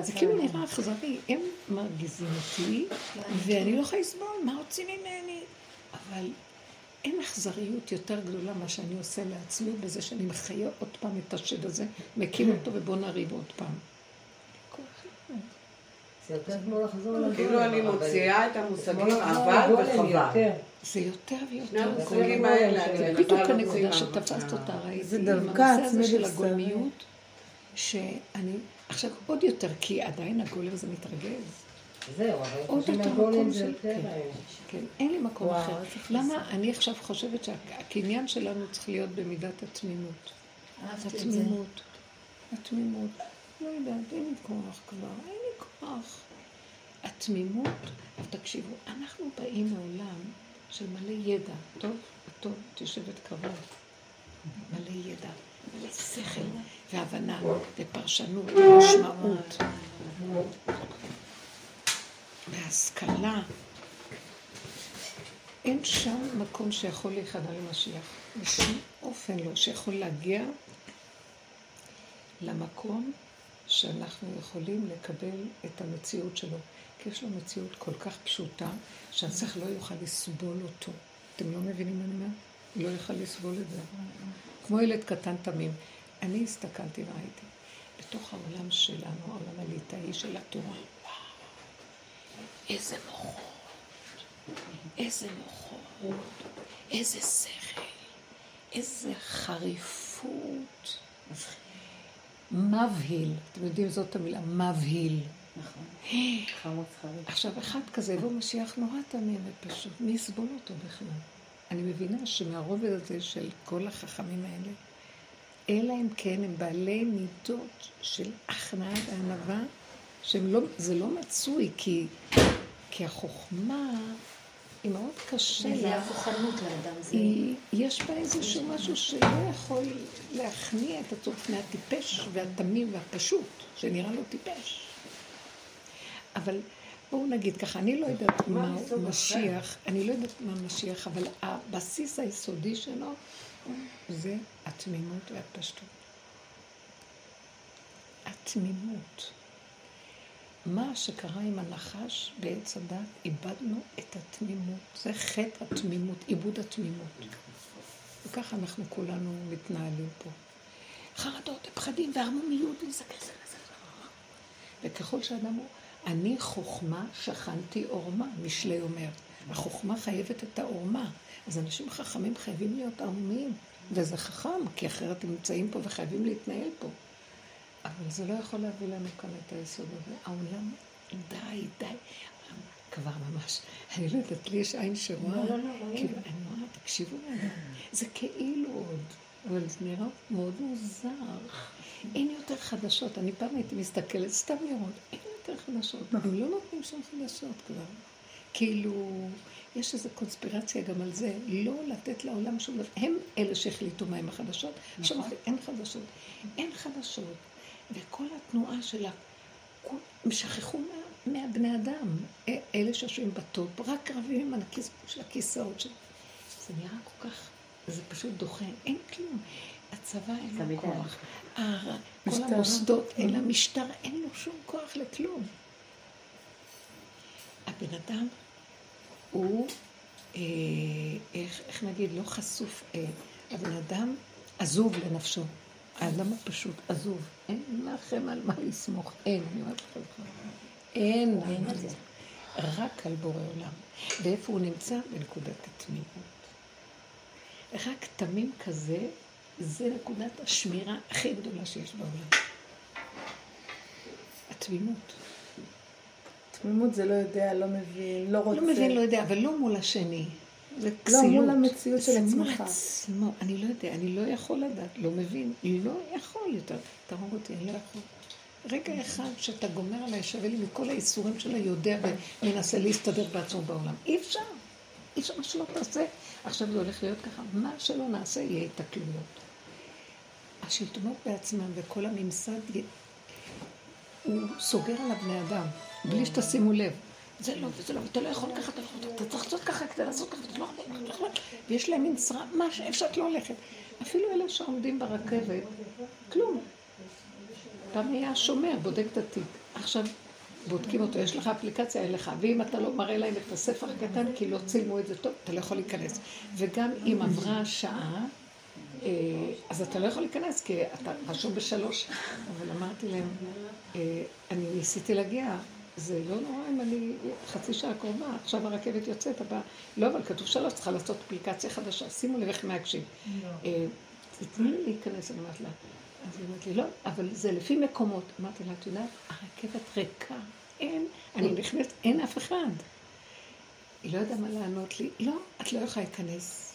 זה כאילו נראה אכזרי. הם מרגיזים אותי, ואני לא יכולה לסבול, מה רוצים ממני? אבל אין אכזריות יותר גדולה מה שאני עושה לעצמי בזה שאני מחיה עוד פעם את השד הזה, מקים אותו ובוא נריב עוד פעם. זה יותר כמו לחזור לגולם. כאילו אני מוציאה את המושגים אבל וחבל. זה יותר שני ויותר. המושגים האלה, אני זה בדיוק הנקודה שתפסת אותה, ראיתי. זה דווקא הנושא עצמי של. הגולמיות, שאני, עכשיו עוד יותר, כי עדיין הגולם הזה מתרגז. זהו, אבל חושבים הגולם זה. יותר... כן, אה, כן, אין לי מקום אחר. למה אני עכשיו חושבת שהקניין שלנו צריך להיות במידת התמימות. התמימות. התמימות. לא יודעת, אין לי כוח כבר, אין לי כוח. התמימות, תקשיבו, אנחנו באים מעולם של מלא ידע. טוב, טוב, את יושבת קרוב. מלא ידע, מלא שכל, והבנה, ופרשנות, ומשמעות, והשכלה. אין שם מקום שיכול להיכנע למשיח. בשום אופן לא, שיכול להגיע למקום שאנחנו יכולים לקבל את המציאות שלו. כי יש לו מציאות כל כך פשוטה, שהשכל לא יוכל לסבול אותו. אתם לא מבינים מה אני אומרת? לא יוכל לסבול את זה. כמו ילד קטן תמים. אני הסתכלתי וראיתי, בתוך העולם שלנו, העולם הליטאי של התורה, איזה מוחות, איזה מוחות, איזה שכל, איזה חריפות. מבהיל, אתם יודעים זאת המילה, מבהיל. נכון. חריף. עכשיו, אחד כזה יבוא משיח נורא תמים ופשוט, מי יסבול אותו בכלל? אני מבינה שמהרובד הזה של כל החכמים האלה, אלא אם כן הם בעלי מידות של הכנעה וענווה, שהם לא, זה לא מצוי, כי, כי החוכמה, היא מאוד קשה זה לה. הכוחנות לאדם, זה... יש בה איזשהו משהו שלא יכול להכניע את עצמו בפני הטיפש והתמים והפשוט, שנראה לו טיפש. אבל בואו נגיד ככה, אני לא יודעת מה משיח, אני לא יודעת מה משיח, אבל הבסיס היסודי שלו זה התמימות והפשטות. התמימות. מה שקרה עם הנחש בעץ הדת, איבדנו את התמימות. זה חטא התמימות, עיבוד התמימות. וככה אנחנו כולנו מתנהלים פה. חרדות, פחדים וערמומיות, וזה כזה, כזה. וככל שאדם הוא, אני חוכמה שכנתי עורמה, משלי אומר. החוכמה חייבת את העורמה. אז אנשים חכמים חייבים להיות ערמומיים. וזה חכם, כי אחרת הם נמצאים פה וחייבים להתנהל פה. אבל זה לא יכול להביא לנו כאן את היסוד הזה. העולם, די, די. כבר ממש, אני לא יודעת, לי יש עין שרואה. לא, לא, לא, רואים. כאילו, אני רואה, תקשיבו זה כאילו עוד, אבל זה נראה מאוד מוזר. אין יותר חדשות. אני פעם הייתי מסתכלת, סתם לראות, אין יותר חדשות. הם לא נותנים שום חדשות כבר. כאילו, יש איזו קונספירציה גם על זה, לא לתת לעולם שום דבר. הם אלה שהחליטו מהם החדשות, עכשיו אומרים, אין חדשות. אין חדשות. וכל התנועה של ה... כול- הם שכחו מה, מהבני אדם. אלה שיושבים בטופ, רק רבים עם הכיס, של הכיסאות. של... זה נראה כל כך, זה פשוט דוחה, אין כלום. הצבא אין לו כוח. כל משטר. המוסדות, אין למשטר, אין לו שום כוח לכלום. הבן אדם הוא, אה, איך, איך נגיד, לא חשוף, אה, הבן אדם עזוב לנפשו. האדם הוא פשוט עזוב. אין לכם על מה לסמוך. אין, אני אומרת לכם כבר. אין אין על זה. זה. רק על בורא עולם. ואיפה הוא נמצא? בנקודת התמימות. רק תמים כזה, זה נקודת השמירה הכי גדולה שיש בעולם. התמימות. תמימות זה לא יודע, לא מבין, לא רוצה. לא מבין, לא יודע, אבל לא מול השני. לא. מול המציאות של עצמך. עצמו. אני לא יודע, אני לא יכול לדעת, לא מבין, לא יכול יותר. תהרוג אותי, אני לא יכול. רגע אחד שאתה גומר עליי, שווה לי מכל האיסורים שלה, יודע ומנסה להסתדר בעצמו בעולם. אי אפשר. אי אפשר מה שלא תעשה. עכשיו זה הולך להיות ככה, מה שלא נעשה יהיה התקלויות. השלטונות בעצמם וכל הממסד, הוא סוגר על הבני אדם, בלי שתשימו לב. זה לא, וזה לא, ואתה לא יכול ככה, אתה לא יכול, אתה צריך לעשות ככה כדי לעשות ככה, אתה לא יכול, לא. ויש להם מין שרה, מה, איפה שאת לא הולכת. אפילו אלה שעומדים ברכבת, כלום. פעם היה שומר, בודק את התיק. עכשיו, בודקים אותו, יש לך אפליקציה, אין לך. ואם אתה לא מראה להם את הספר הקטן, כי לא צילמו את זה טוב, אתה לא יכול להיכנס. וגם אם עברה שעה, אה, אז אתה לא יכול להיכנס, כי אתה רשום בשלוש. אבל אמרתי להם, אה, אני ניסיתי להגיע זה לא נורא אם אני חצי שעה קרובה, עכשיו הרכבת יוצאת, הבאה. לא, אבל כתוב שלוש, צריכה לעשות אפליקציה חדשה. שימו לב איך מעקשים. אה, תתני לי להיכנס, אני אומרת לה. אז היא אומרת לי, לא, אבל זה לפי מקומות. אמרתי לה, את יודעת, הרכבת ריקה, אין, אני נכנסת, אין אף אחד. היא לא יודעה מה לענות לי, לא, את לא יכולה להיכנס.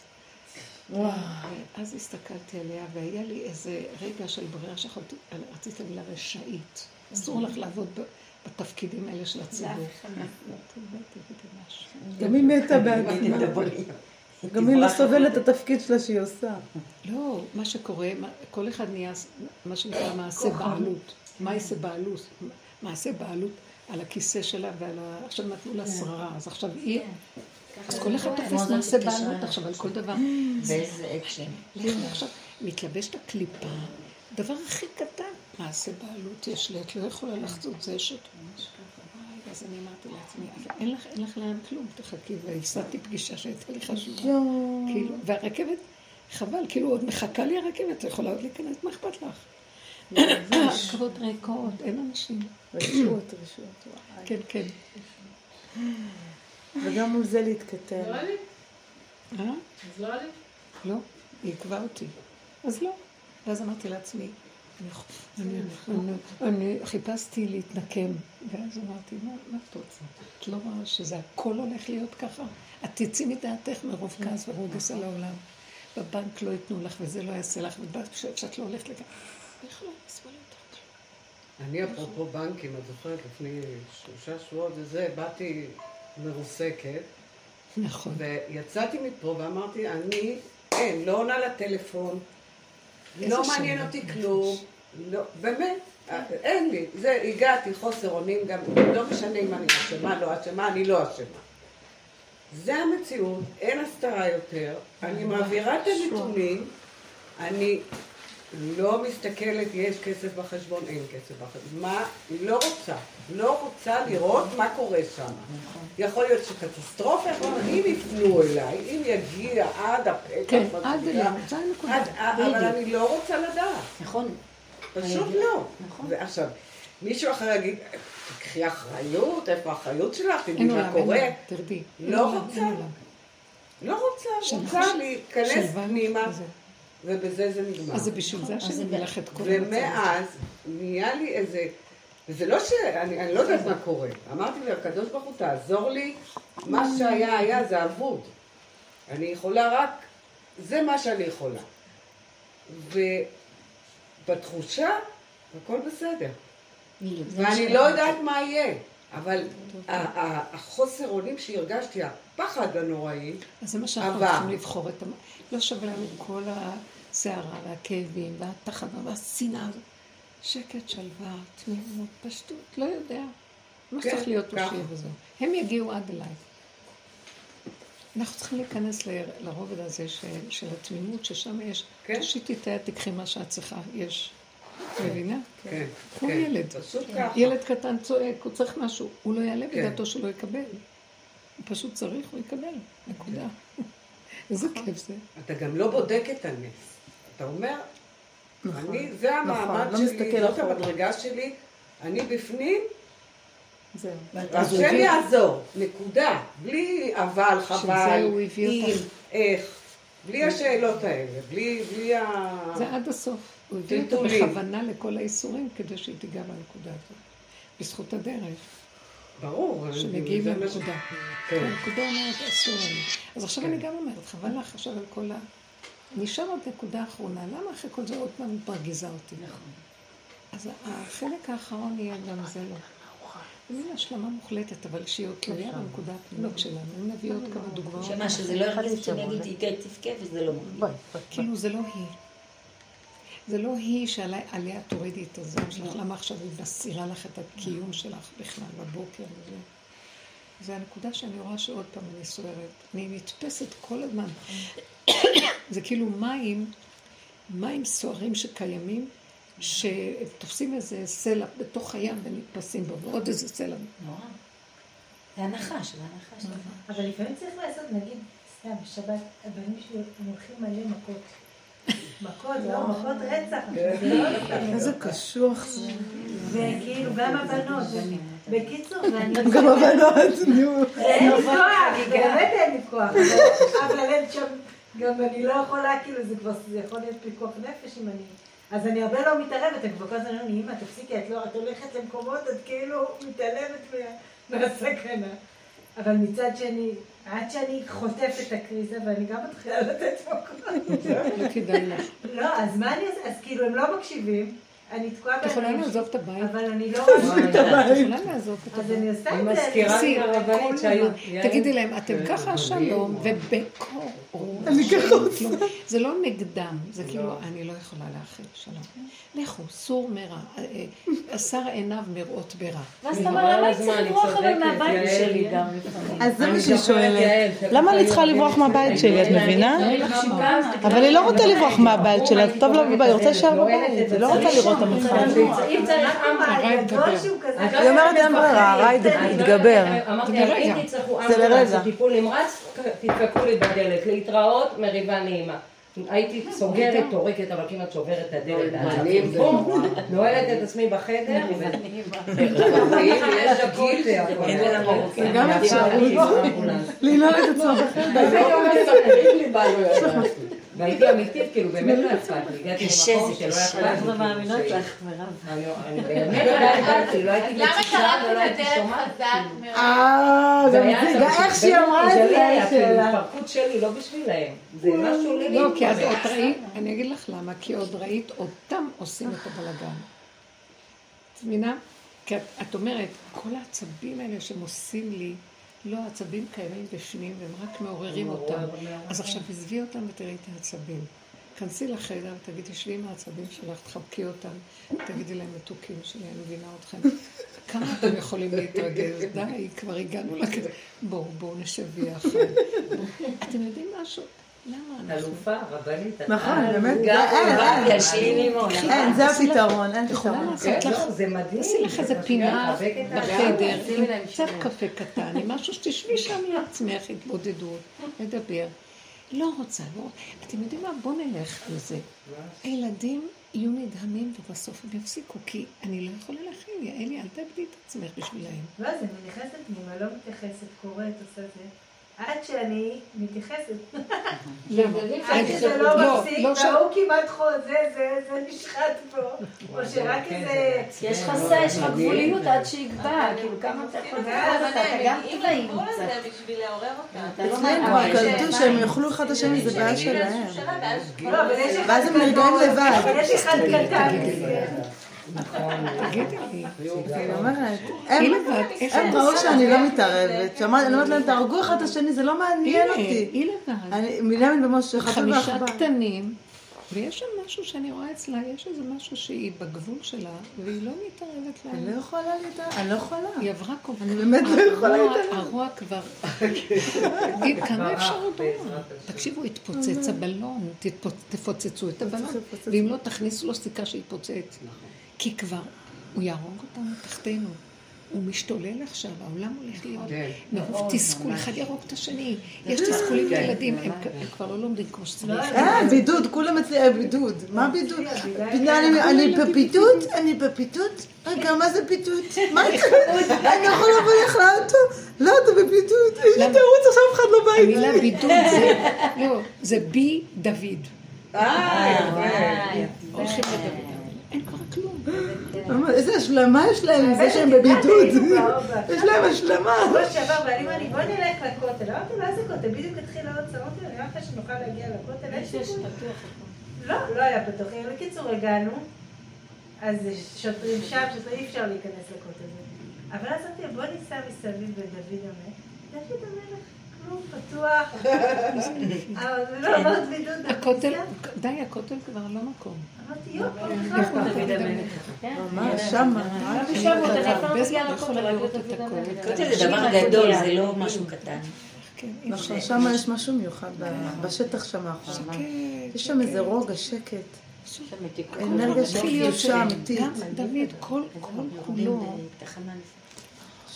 אז הסתכלתי עליה, והיה לי איזה רגע של ברירה שיכולתי, רציתי להגיד לה רשאית. אסור לך לעבוד בתפקידים האלה של הציבור. גם היא מתה בעצמה. גם היא לא סובלת את התפקיד שלה שהיא עושה. לא, מה שקורה, כל אחד נהיה מה שנקרא מעשה בעלות. מה יעשה בעלות? מעשה בעלות על הכיסא שלה ועל ה... עכשיו נתנו לה שררה, אז עכשיו היא... אז כל אחד תופס מעשה בעלות עכשיו על כל דבר. באיזה אקשן. עכשיו, מתלבשת הקליפה, דבר הכי קטן, מעשה בעלות יש לי, את לא יכולה לחצות זה שאת... אז אני אמרתי לעצמי, אבל אין לך, אין לך לאן כלום, תחכי, והפסדתי פגישה שהייתה לי חשובה. כאילו, והרכבת, חבל, כאילו עוד מחכה לי הרכבת, את יכולה עוד להיכנס, מה אכפת לך? רכבות ריקות, אין אנשים. רשות, רשות. כן, כן. וגם מול זה להתכתב. לא עלי? אה? אז לא עלי? לא, היא עקבה אותי. אז לא. ואז אמרתי לעצמי, אני, אני, אני חיפשתי להתנקם, ואז אמרתי, מה, את רוצה? את לא רואה שזה הכל הולך להיות ככה? את תצאי מדעתך מרוב כעס ורוגז על העולם. בבנק לא ייתנו לך וזה לא יעשה לך, ואת חושבת שאת לא הולכת לכאן. לסבול יותר אני אפרופו בנקים, את זוכרת, לפני שלושה שבועות וזה, באתי מרוסקת, נכון. ויצאתי מפה ואמרתי, אני, אין, לא עונה לטלפון, לא מעניין? אותי כלום, לא, באמת, אין לי, זה, הגעתי, חוסר אונים, גם לא משנה אם אני אשמה, לא אשמה, אני לא אשמה. זה המציאות, אין הסתרה יותר, אני מעבירה את הנתונים, אני לא מסתכלת, יש כסף בחשבון, אין כסף בחשבון, מה, היא לא רוצה, לא רוצה לראות מה קורה שם. יכול להיות שקטסטרופה, אם יפנו אליי, אם יגיע עד הפתח, כן, עד הנקודה. עד- אבל אני לא רוצה לדעת. נכון. פשוט לא. נכון. ועכשיו, מישהו אחר יגיד, תקחי אחריות, איפה האחריות שלך, תדעי מה קורה. תרדי. לא רוצה. לא רוצה, רוצה להיכנס פנימה. ובזה זה נגמר. אז זה בשביל זה שאני לך את כל המצב. ומאז נהיה לי איזה, וזה לא שאני אני לא יודעת מה קורה. אמרתי לקדוש ברוך הוא, תעזור לי, מה שהיה היה זה אבוד. אני יכולה רק, זה מה שאני יכולה. ובתחושה, הכל בסדר. ואני לא יודעת מה יהיה, אבל ה- ה- החוסר אונים שהרגשתי, הפחד הנוראי, אז זה מה שאנחנו. צריכים לבחור את המ... לא שווה לנו כל הסערה והכאבים והתחת והשנאה. הזאת. שקט, שלווה, תמימות, פשטות, לא יודע. מה כן, שצריך להיות הוא. שיהיה וזהו. הם יגיעו עד אליי. אנחנו צריכים להיכנס לרובד הזה של, של התמימות, ששם יש, כן. תושיטי את היד, תקחי מה שאת צריכה, יש. מבינה? כן, כמו כן, ילד. ילד קטן צועק, הוא צריך משהו, הוא לא יעלה כן. בדעתו שלא יקבל. הוא פשוט צריך, הוא יקבל. נקודה. איזה כיף זה. אתה גם לא בודק את הנס. אתה אומר, אני, זה המעמד לא שלי, מסתכל זאת. המדרגה שלי, אני בפנים, זהו. הביא- יעזור, נקודה. בלי אבל, חבל, אם. איך, בלי השאלות האלה, בלי, בלי ה... זה עד הסוף. הוא הביא אותה. בכוונה לכל האיסורים כדי שהיא תיגע בנקודה הזאת. בזכות הדרך, ברור. שמגיעים לנקודה. כן. הנקודה אומרת, אסור לנו. אז עכשיו כן. אני גם אומרת, חבל לך עכשיו על כל ה... נשאר עוד נקודה אחרונה, למה אחרי כל זה עוד פעם את מרגיזה אותי? נכון. אז החלק האחרון יהיה גם זה לא. מין השלמה מוחלטת, אבל שהיא עוד תלויה בנקודה הפנימית שלנו. אם נביא עוד כמה דוגמאות. שמה, שזה לא ירגיש שאני אגיד תיתן תבכה וזה לא מרגיש. כאילו זה לא היא. זה לא היא שעליה תורידי את הזעם שלך, למה עכשיו היא מסירה לך את הקיום שלך בכלל בבוקר וזה. זה הנקודה שאני רואה שעוד פעם אני סוערת. אני נתפסת כל הזמן. זה כאילו מים, מים סוערים שקיימים, שתופסים איזה סלע בתוך הים ונתפסים בו, ועוד איזה סלע. נורא. זה הנחש, זה הנחש. אבל לפעמים צריך לעשות, נגיד, סתם, בשבת, הבנים שלי הולכים מלא מכות. מכות, לא, מכות רצח. זה לא לפעמים. איזה קשוח זה. וכאילו, גם הבנות. בקיצור, ואני... גם הבנות, נו. אין לי כוח, באמת אין לי כוח. אבל אין שם, גם אני לא יכולה, כאילו, זה כבר, זה יכול להיות פיקוח נפש אם אני... אז אני הרבה לא מתערבת, הם כבר כל הזמן אומרים לי, אמא, תפסיקי, את לא, את הולכת למקומות, את כאילו מתעלמת מה- מהסכנה. אבל מצד שני, עד שאני חוטפת את הקריזה, ואני גם מתחילה לתת מכות. לא. לא, אז מה אני עושה? אז כאילו, הם לא מקשיבים, אני תקועה את יכולה לעזוב את הבית? אבל אני לא... את יכולה לעזוב את אז הבית. אני עושה את זה. מזכירה לי הרבנית כל שהיו... תגידי להם, אתם ככה שלום, ובקור אני ככה עושה. זה לא נגדם, זה כאילו, אני לא יכולה להכיל שלום. לכו, סור מרע, אה, אה, אסר עיניו מראות ברע. ואז אתה נגמר אומר, למה אני צריך לברוח אבל מהבית. שלי גם לפעמים? אז זה מה שהיא שואלת. למה אני צריכה לברוח מהבית שלי, את מבינה? אבל היא לא רוצה לברוח מהבית שלה, טוב לה בבית, היא רוצה להישאר בבית, היא לא רוצה לראות היא אומרת אין ברירה, הרע יתגבר. אמרתי, זה אבל לרגע. אם תצטרכו. אמבולנס טיפול נמרץ, תדפקו לי בדלת. להתראות, מריבה נעימה. הייתי סוגרת, טורקת, אבל כמעט שוברת את הדלת. בום, נועלת את עצמי בחדר, יש דקות, זה גם אפשרות. לנעול את עצמה והייתי אמיתית, כאילו באמת לא אכפת לי. הגעתי למקום שלא. אכפת לי. אנחנו מאמינות לך, מירב. אני- באמת לא אכפת לי, לא הייתי למה מצישה ולא הייתי את שומעת. חזק מאוד? אה, זה גם איך שהיא אמרה את זה זה, היה כאילו השאלה. התפרקות שלי, לא בשבילהם. זה משהו לי. לא, כי אז עוד ראית, אני אגיד לך למה, כי עוד ראית אותם עושים את הבלגן. את מבינה? כי את, את אומרת, כל העצבים האלה שהם עושים לי, לא, העצבים קיימים בפנים והם רק מעוררים אותם. אז עכשיו עזבי אותם ותראי את העצבים. כנסי לחדר ותגידי, שבי עם העצבים שלך, תחבקי אותם, תגידי להם מתוקים שלי, אני מבינה אתכם. כמה אתם יכולים להתרגז? די, כבר הגענו לכזה. בואו, בואו נשב. בואו. אתם יודעים משהו? אלופה, רבנית. את- נכון, באמת, זה- גם אין, ישלים עימו. אין, זה הפתרון, אין פתרון. לעשות לך, לא, זה מדהים. תעשי לך איזה זה פינה את. בחדר, קצת. קפה קטן, עם משהו שתשבי שם לעצמך, התבודדות, לדבר. לא רוצה, לא רוצה. אתם יודעים מה? בואו נלך על זה. הילדים יהיו נדהמים ובסוף הם יפסיקו, כי אני לא יכולה להכין, יעלי, אל תאבדי את עצמך בשבילהם. לא, זה נכנסת פנימה, לא מתייחסת, קוראת, עושה זה. עד שאני מתייחסת. עד שזה לא לא, מפסיק, לא והוא כמעט חוזה, זה, זה נשחט פה. או שרק איזה... יש לך סה, יש לך גבוליות עד שיגבר, כאילו כמה אתה יכול אתה גם מגיעים לגבול. הזה בשביל לעורר אותם. אתה לא אצלם. כבר קלטו שהם יאכלו אחד את השני, זה בעיה שלהם. לא, אבל ואז הם נרגעים לבד. אבל יש אחד קטן. תגידי לי, אני אומרת, היא הם- ראו? שאני לא מתערבת. שאמרתי- אני אומרת להם, תהרגו אחד את השני, זה לא מעניין אותי. היא לבד. אני- מלמד במשה, חתול חמישה ועכבר. קטנים, ויש שם משהו שאני רואה אצלה, יש איזה משהו שהיא בגבול שלה, והיא לא מתערבת אני להם. לא יכולה להתערב, אני לא יכולה. היא עברה כל כך... אני באמת לא יכולה להתערב. הרוע כבר... תגיד, כמה אפשר עוד? תקשיבו, התפוצץ הבלון, תפוצצו את הבלון, ואם לא, תכניסו לו סיכה שיתפוצץ. כי כבר, הוא יהרוג אותנו תחתינו. הוא משתולל עכשיו, העולם הולך להיות מרוב תסכול, אחד יהרוג את השני. יש תסכולים לילדים, הם הם כבר לא לומדים כמו שצריך. אה, בידוד, כולם אצלי היה בידוד. מה בידוד? אני- אני בבידוד? אני בבידוד? רגע, מה זה בידוד? מה זה? אני יכול לבוא לך לאוטו? לא, אתה בבידוד. יש לי תירוץ, עכשיו אף אחד לא בא איתי. המילה בידוד זה, לא, זה בי דוד. אה, הולכים לדוד. אין כבר כלום. ממש, איזה השלמה יש להם עם זה שהם בבידוד. יש להם השלמה. בשבוע שעבר, ואני אמרה לי, בוא נלך לכותל. אמרתי לו, איזה כותל? בדיוק התחיל העוצר. אמרתי לו, נראה לך שנוכל להגיע לכותל? אין סיכוי. לא, לא היה פתוח. בקיצור, הגענו, אז שוטרים שם, שוטרים אי אפשר להיכנס לכותל. אבל אז אמרתי בוא ניסע מסביב לדוד המלך. דוד המלך, כלום, פתוח. לא בידוד. הכותל. די, הכותל כבר לא מקום. אמרתי, יופי, איך נכנסנו. דוד המלך? ממש, שמה. הרבה זמן לא יכולה לראות את. המלך. כותל זה דבר גדול, זה לא משהו קטן. כן. נכון, שם יש משהו מיוחד בשטח שם האחרונה. שקט, יש שם איזה רוגע, שקט. אנרגיה של קדושה. אמיתית. גם דוד, כל כל כולו,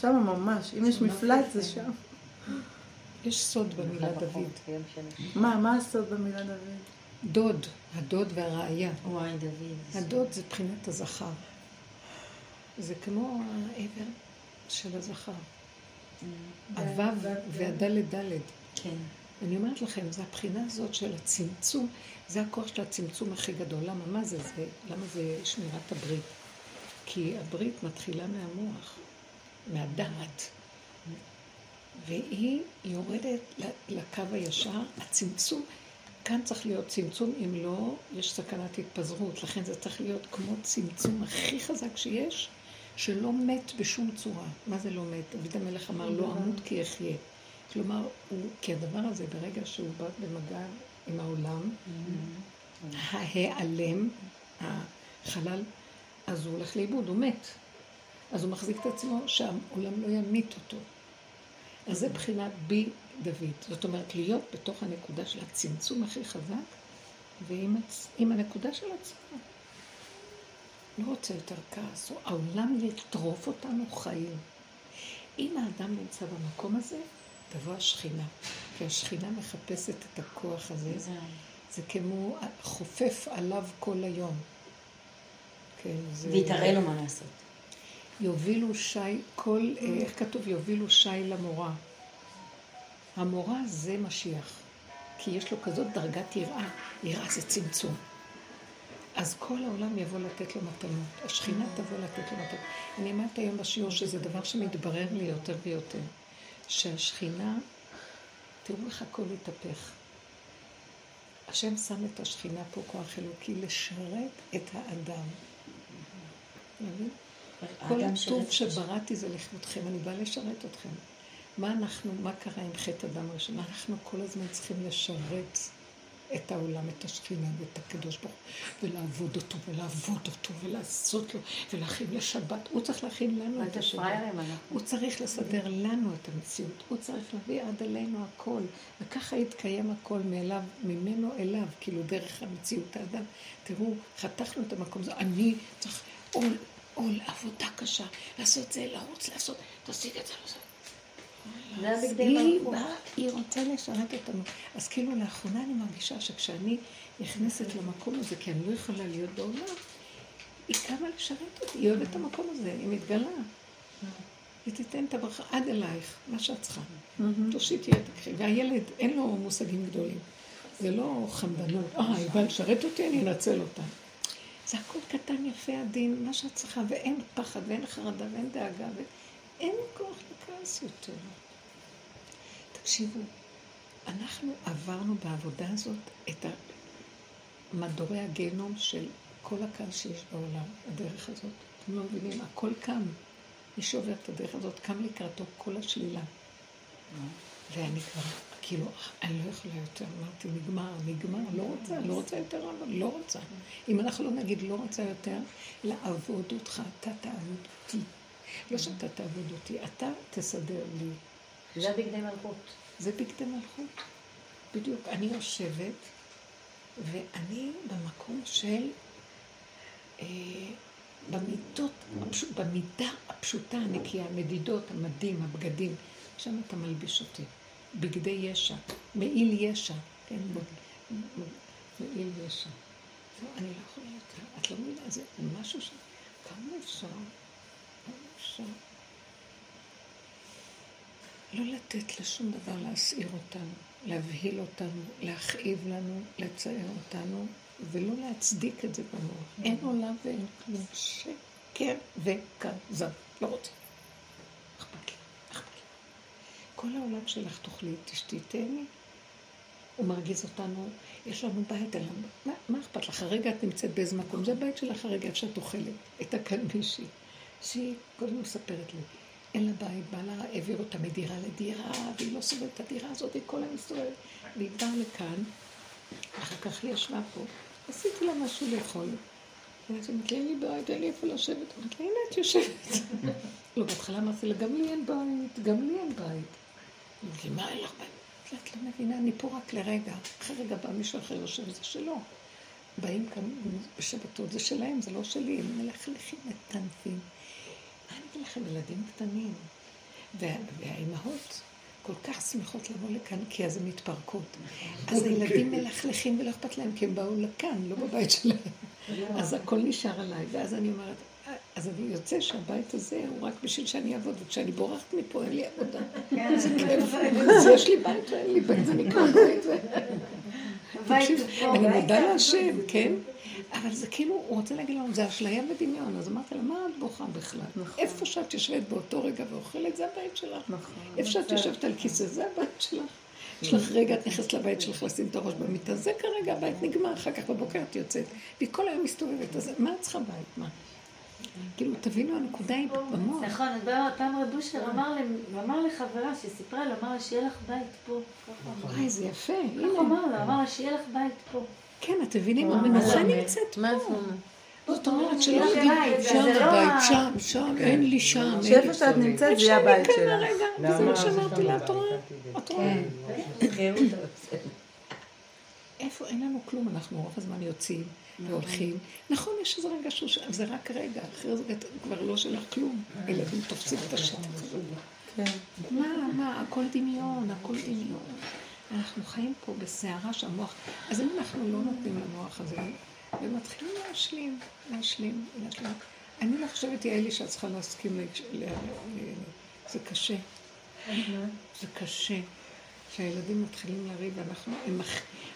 שם ממש. אם יש מפלט זה שם. יש סוד במילה דוד. מה, מה הסוד במילה דוד? דוד, הדוד והראיה. וואי, דוד. הדוד זה בחינת הזכר. זה כמו העבר של הזכר. הוו והדלת דלת. כן. אני אומרת לכם, זו הבחינה הזאת של הצמצום, זה הכוח של הצמצום הכי גדול. למה? מה זה זה? למה זה שמירת הברית? כי הברית מתחילה מהמוח, מהדעת. והיא יורדת לקו הישר, הצמצום, כאן צריך להיות צמצום, אם לא, יש סכנת התפזרות. לכן זה צריך להיות כמו צמצום הכי חזק שיש, שלא מת בשום צורה. מה זה לא מת? דוד המלך אמר, לא אמות כי אחיה. כלומר, הוא, כי הדבר הזה, ברגע שהוא בא במגע עם העולם, ההיעלם, החלל, אז הוא הולך לאיבוד, הוא מת. אז הוא מחזיק את עצמו שהעולם לא ימית אותו. אז זה בחינת בי דוד. זאת אומרת, להיות בתוך הנקודה של הצמצום הכי חזק, ועם הצ... הנקודה של עצמו. לא רוצה יותר כעס, או העולם יטרוף אותנו חיים. אם האדם נמצא במקום הזה, תבוא השכינה. כי השכינה מחפשת את הכוח הזה. זה, זה כמו חופף עליו כל היום. כן, זה... והיא תראה לו מה לעשות. יובילו שי, כל, אה, איך כתוב? יובילו שי למורה. המורה זה משיח. כי יש לו כזאת דרגת יראה. יראה זה צמצום. אז כל העולם יבוא לתת לו מתנות. השכינה תבוא לתת לו מתנות. אני אמרתי היום בשיעור שזה דבר שמתברר לי יותר ויותר. שהשכינה, תראו איך הכל התהפך. השם שם את השכינה פה כוח אלוקי לשרת את האדם. כל הטוב שבראתי זה לכבודכם, אני באה לשרת אתכם. מה אנחנו, מה קרה עם חטא אדם ראשון? אנחנו כל הזמן צריכים לשרת את העולם, את השכינה ואת הקדוש ברוך הוא, ולעבוד אותו, ולעבוד אותו, ולעשות לו, ולהכין לשבת. הוא צריך להכין לנו את השבת. הוא צריך לסדר לנו את המציאות. הוא צריך להביא עד אלינו הכל. וככה יתקיים הכל מאליו, ממנו אליו, כאילו דרך המציאות האדם. תראו, חתכנו את המקום הזה. אני צריך עול, עבודה קשה, לעשות זה, לרוץ, לעשות, תשיג את זה, לעשות. היא באה, היא רוצה לשרת אותנו. אז כאילו לאחרונה אני מרגישה שכשאני נכנסת למקום הזה, כי אני לא יכולה להיות בעולם, היא קמה לשרת אותי, היא אוהבת את המקום הזה, היא מתגלה. היא תיתן את הברכה עד אלייך, מה שאת צריכה. תושיטי את הקחי. והילד, אין לו מושגים גדולים. זה לא חמדנות, אה, היא באה לשרת אותי, אני אנצל אותה. זה הכל קטן, יפה, עדין, מה שאת צריכה, ואין פחד, ואין חרדה, ואין דאגה, ואין כוח לכעס יותר. תקשיבו, אנחנו עברנו בעבודה הזאת את מדורי הגיהנום של כל הקהל שיש בעולם, הדרך הזאת. אתם לא מבינים, הכל קם. מי שעובר את הדרך הזאת, קם לקראתו כל השלילה. ואני כבר, כאילו, אני לא יכולה יותר. אמרתי, נגמר, נגמר, לא רוצה, לא רוצה יותר, אבל לא רוצה. אם אנחנו לא נגיד לא רוצה יותר, לעבוד אותך, אתה תעבוד אותי. לא שאתה תעבוד אותי, אתה תסדר לי. זה בגדי מלכות. זה בגדי מלכות. בדיוק. אני יושבת, ואני במקום של... אה, במידות, במידה הפשוטה, הנקייה, המדידות, המדים, הבגדים, שם אתה מלביש אותי. בגדי ישע, מעיל ישע, כן, מעיל ישע. זהו, אני לא יכולה יותר. את לא מבינה, זה משהו ש... כמה אפשר? כמה אפשר? לא לתת לשום דבר להסעיר אותנו, להבהיל אותנו, להכאיב לנו, לצייר אותנו, ולא להצדיק את זה במוח. אין עולם ואין כלום. שקר וכזב. לא רוצה. אכפת לי. כל העולם שלך תאכלי, תשתיתני. הוא מרגיז אותנו, יש לנו בית עלינו. מה, מה אכפת לך? הרגע את נמצאת באיזה מקום, זה הבית שלך הרגע, איפה שאת אוכלת. את הכאן מישהי. שהיא קודם מספרת לי. אין לה בית, בעלה העביר אותה מדירה לדירה, והיא לא סובלת את הדירה הזאת, היא כל היום. והיא באה לכאן, אחר כך היא ישבה פה, עשיתי לה משהו לאכול. ואז היא אמרת לי, אין לי בית, אין לי איפה לשבת. אמרתי לה, הנה את יושבת. לא, בהתחלה אמרתי לה, גם לי אין בית, גם לי אין בית. לי, מה אין לך בית? את לא מבינה, אני פה רק לרגע. אחרי רגע בא מישהו אחר יושב, זה שלו. באים כאן בשבתות, זה שלהם, זה לא שלי. הם מלכלכים מטנפים. מה אני אגיד לכם, ילדים קטנים. והאימהות, כל כך שמחות לבוא לכאן, כי אז הן מתפרקות. אז הילדים מלכלכים ולא אכפת להם, כי הם באו לכאן, לא בבית שלהם. אז הכל נשאר עליי, ואז אני אומרת, אז אני יוצא שהבית הזה הוא רק בשביל שאני אעבוד, וכשאני בורחת מפה אין לי עבודה. זה כיף. אז יש לי בית ואין לי בית, זה נקרא בית. אני מודה להשם, כן? אבל זה כאילו, הוא רוצה להגיד לנו, זה אשליה ודמיון. אז אמרתי לה, מה את בוכה בכלל? איפה שאת יושבת באותו רגע ואוכלת, זה הבית שלך. איפה שאת יושבת על כיסא, זה הבית שלך. יש לך רגע, את נכנסת לבית שלך לשים את הראש במיטה, זה כרגע הבית נגמר, אחר כך בבוקר את יוצאת. והיא כל היום מסתובבת, אז מה את צריכה בית? מה? כאילו, תבינו, הנקודה היא במוח. נכון, פעם רב אושר אמר לחברה שסיפרה לו, אמר לה שיהיה לך בית פה. וואי, זה יפה. ככה אמר לה, אמר לה שיהיה לך בית פה. כן, אתם מבינים, המנוחה נמצאת פה. זאת אומרת שלא נגיד, שם הבית, שם, שם, אין לי שם. שאיפה שאת נמצאת זה יהיה הבית שלך. שלך. רגע, וזה מה שאמרתי לה, את רואה? את רואה? איפה, אין לנו כלום, אנחנו רוב הזמן יוצאים והולכים. נכון, יש איזה רגע שהוא, זה רק רגע, אחרי זה כבר לא שלך כלום. ילדים תופסים את השטח. מה, מה, הכל דמיון, הכל דמיון. אנחנו חיים פה בסערה שהמוח, אז אם אנחנו לא נותנים למוח הזה, ומתחילים להשלים, להשלים, להשלים. אני לא חושבת, יעלי, שאת צריכה להסכים, זה קשה. זה קשה. שהילדים מתחילים לריב, ואנחנו,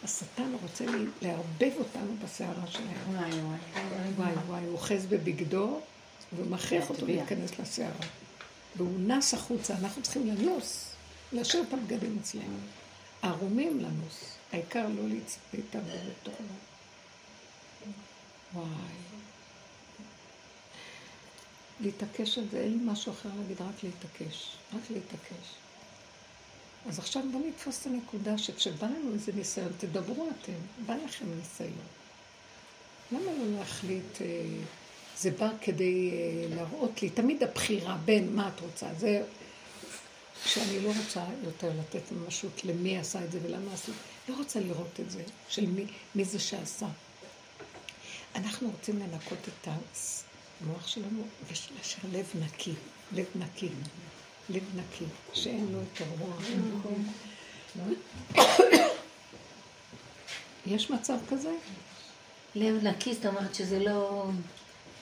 השטן רוצה לערבב אותנו בסערה שלהם. וואי וואי. וואי וואי, הוא אוחז בבגדו, ומכריח אותו להיכנס לסערה. והוא נס החוצה, אנחנו צריכים לנוס, להשאיר את הבגדים אצלנו. ערומים לנוס, העיקר לא להתערבב בתוכנו. וואי. להתעקש על זה, אין לי משהו אחר להגיד, רק להתעקש. רק להתעקש. אז עכשיו בואו נתפוס את הנקודה שכשבא לנו איזה ניסיון, תדברו אתם, בא לכם ניסיון. למה לא להחליט, אה, זה בא כדי אה, להראות לי, תמיד הבחירה בין מה את רוצה, זה שאני לא רוצה יותר לתת ממשות למי עשה את זה ולמה עשו, לא רוצה לראות את זה, של מי, מי זה שעשה. אנחנו רוצים לנקות את המוח שלנו ולהשאיר לב נקי, לב נקי. לב נקי, שאין לו את הרוח. יש מצב כזה? לב נקי, זאת אומרת שזה לא...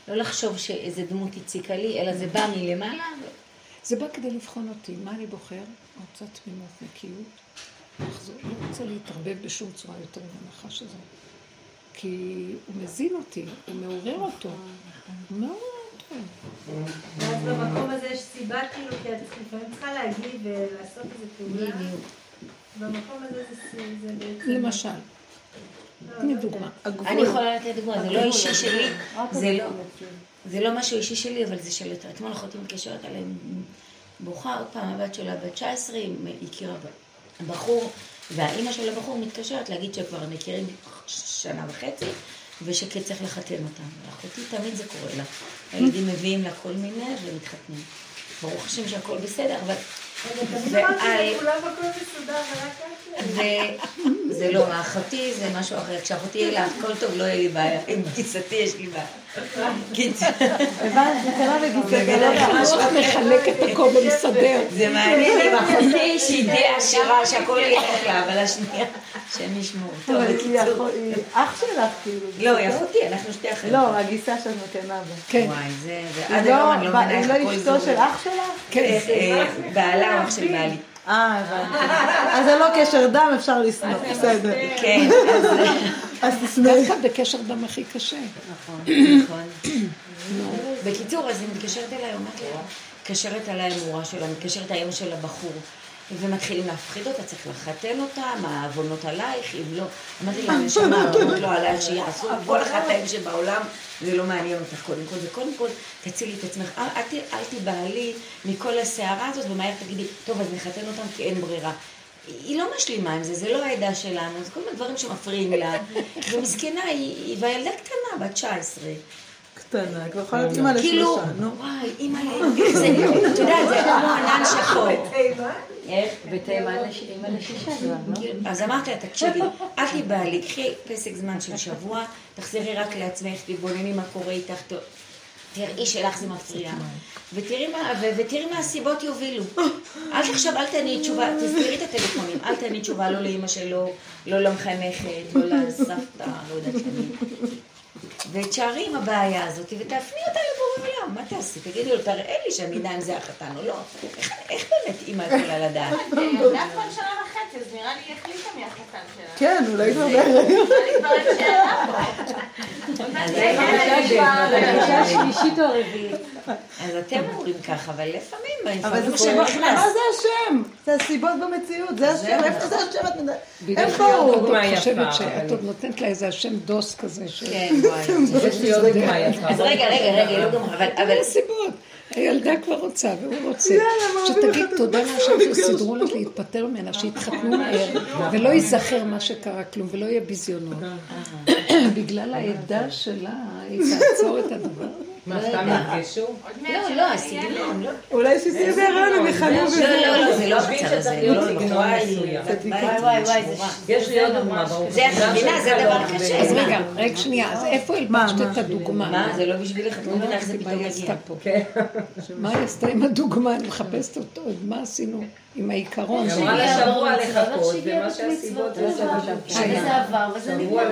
לא לחשוב שאיזה דמות הציקה לי, אלא זה בא מלמעלה. זה בא כדי לבחון אותי. מה אני בוחר? רוצה תמימות, נקיות. לחזור. לא רוצה להתערבב בשום צורה יותר עם הנחש הזה. כי הוא מזין אותי, הוא מעורר אותו. הוא מעורר ואז במקום הזה יש סיבה כאילו, כי את לפעמים צריכה להגיד ולעשות איזה פעולה. במקום הזה זה בעצם... למשל. תני דוגמה. אני יכולה לתת דוגמה, זה לא אישי שלי, זה לא משהו אישי שלי, אבל זה של... אתמול אחותי מתקשרת עליהם בוכה, עוד פעם, הבת שלה בת 19, היא הכירה בחור, והאימא של הבחור מתקשרת להגיד שכבר מכירים שנה וחצי. ושכן צריך לחתן אותם. לאחותי תמיד זה קורה לה. הילדים מביאים לה כל מיני ומתחתנים. ברוך השם שהכל בסדר, אבל... זה לא, אחותי זה משהו אחר. כשאחותי יהיה לה הכל טוב, לא יהיה לי בעיה. עם גיסתי יש לי בעיה. הבנת, זה קרה בגיסתי. לא מחלק את הכל ומסדר. זה מעניין עם אחותי שהיא די עשירה, שהכל ילך לה, אבל השנייה, שהם ישמעו. טוב, בקיצור. היא אח שלך, כאילו. לא, היא אחותי, אנחנו שתי אחיות. לא, הגיסה שאת מקיימה בה. כן. וואי, זה... ועד היום אני לא מבינה איך היא הכל לא אשתו של אח שלך? כן. בעלה או אח של בעלי. אה, הבנתי. אז זה לא קשר דם, אפשר לשנוא, בסדר. כן, אז... אז תשנאי. דווקא בקשר דם הכי קשה. נכון, נכון. בקיצור, אז היא מתקשרת אליי, אומרת לי, מתקשרת אליי המורה שלה, מתקשרת האמא של הבחור. ומתחילים להפחיד אותה, צריך לחתן אותה, מה העוונות עלייך, אם לא... אמרתי לה, נשמה, העוונות לא עלייך, שיעשו כל החטאים שבעולם, זה לא מעניין אותך קודם כל. וקודם כל, תצילי את עצמך, אל, תיבהלי מכל הסערה הזאת, ומהר תגידי, טוב, אז נחתן אותם כי אין ברירה. היא לא משלימה עם זה, זה לא העדה שלנו, זה כל מיני דברים שמפריעים לה. ומסכנה, היא, והילדה קטנה, בת 19. קטנה, כבר יכולה להיות אימא כאילו, לשלושה, נו. וואי, אימא, זה, את יודעת, זה כמו ענן שחור. איך? לשישה לא? אז אמרתי לה, תקשיבי, אל תיבהלי, קחי פסק זמן של שבוע, תחזרי רק לעצמך, תתבונני מה קורה איתך. תראי שלך זה מפריע. ותראי מה הסיבות יובילו. אל תחשב, אל תעני תשובה, תסגרי את הטלפונים, אל תעני תשובה לא לאימא שלו, לא למחנכת, לא לסבתא, לא יודעת למי. ותשארי עם הבעיה הזאת, ותפני אותה לבורא עולם. מה תעשי? תגידי לו, תראה לי שאני אדע אם זה החתן או לא. איך- איך באמת אימא יכולה לדעת? ילדה כבר שנה וחצי, אז נראה לי היא החליטה מי החתן שלה. כן, אולי כבר בהיריון. אני כבר אין שאלה פה. אז זה- אני כבר- האישה השלישית או הרביעית. אז אתם אומרים ככה, אבל לפעמים, אבל זה. מה זה השם? זה הסיבות במציאות, זה השם, איפה זה השם? את איפה את הוא? יפה, חושבת שאת עוד נותנת לה איזה השם דוס כזה. כן, וואי. יש לי עוד דוגמה יפה. אז רגע, רגע, רגע, לא גמר, אבל... אבל- אין סיבות. הילדה כבר רוצה והוא רוצה. שתגיד תודה להשם? שסידרו לך להתפטר ממנה, שיתחתנו מהר, ולא ייזכר מה שקרה כלום, ולא יהיה ביזיונות. בגלל העדה שלה, היא תעצור את הדבר. מה, סתם נפגשו? לא, לא, לא. אולי שתהיה בהיריון הם יכנו לא, בזה. לא, לא, זה לא חושבים המצב שצריך הזה. להיות לא, סגנון וואי. וואי, וואי, יש לי עוד דוגמה, ברוך זה, מבינה, זה דבר קשה. אז רגע, רגע שנייה, אז איפה הלבשת? את הדוגמה? מה, זה לא בשבילך, את לא מבינה איך זה פתאום מגיע. פה? כן. מה היא עשתה עם הדוגמה? אני מחפשת אותו, מה עשינו עם העיקרון? היא אמרה לה שבוע לחכות, ומה שהסיבות זה שזה עבר, וזה נגמר. לא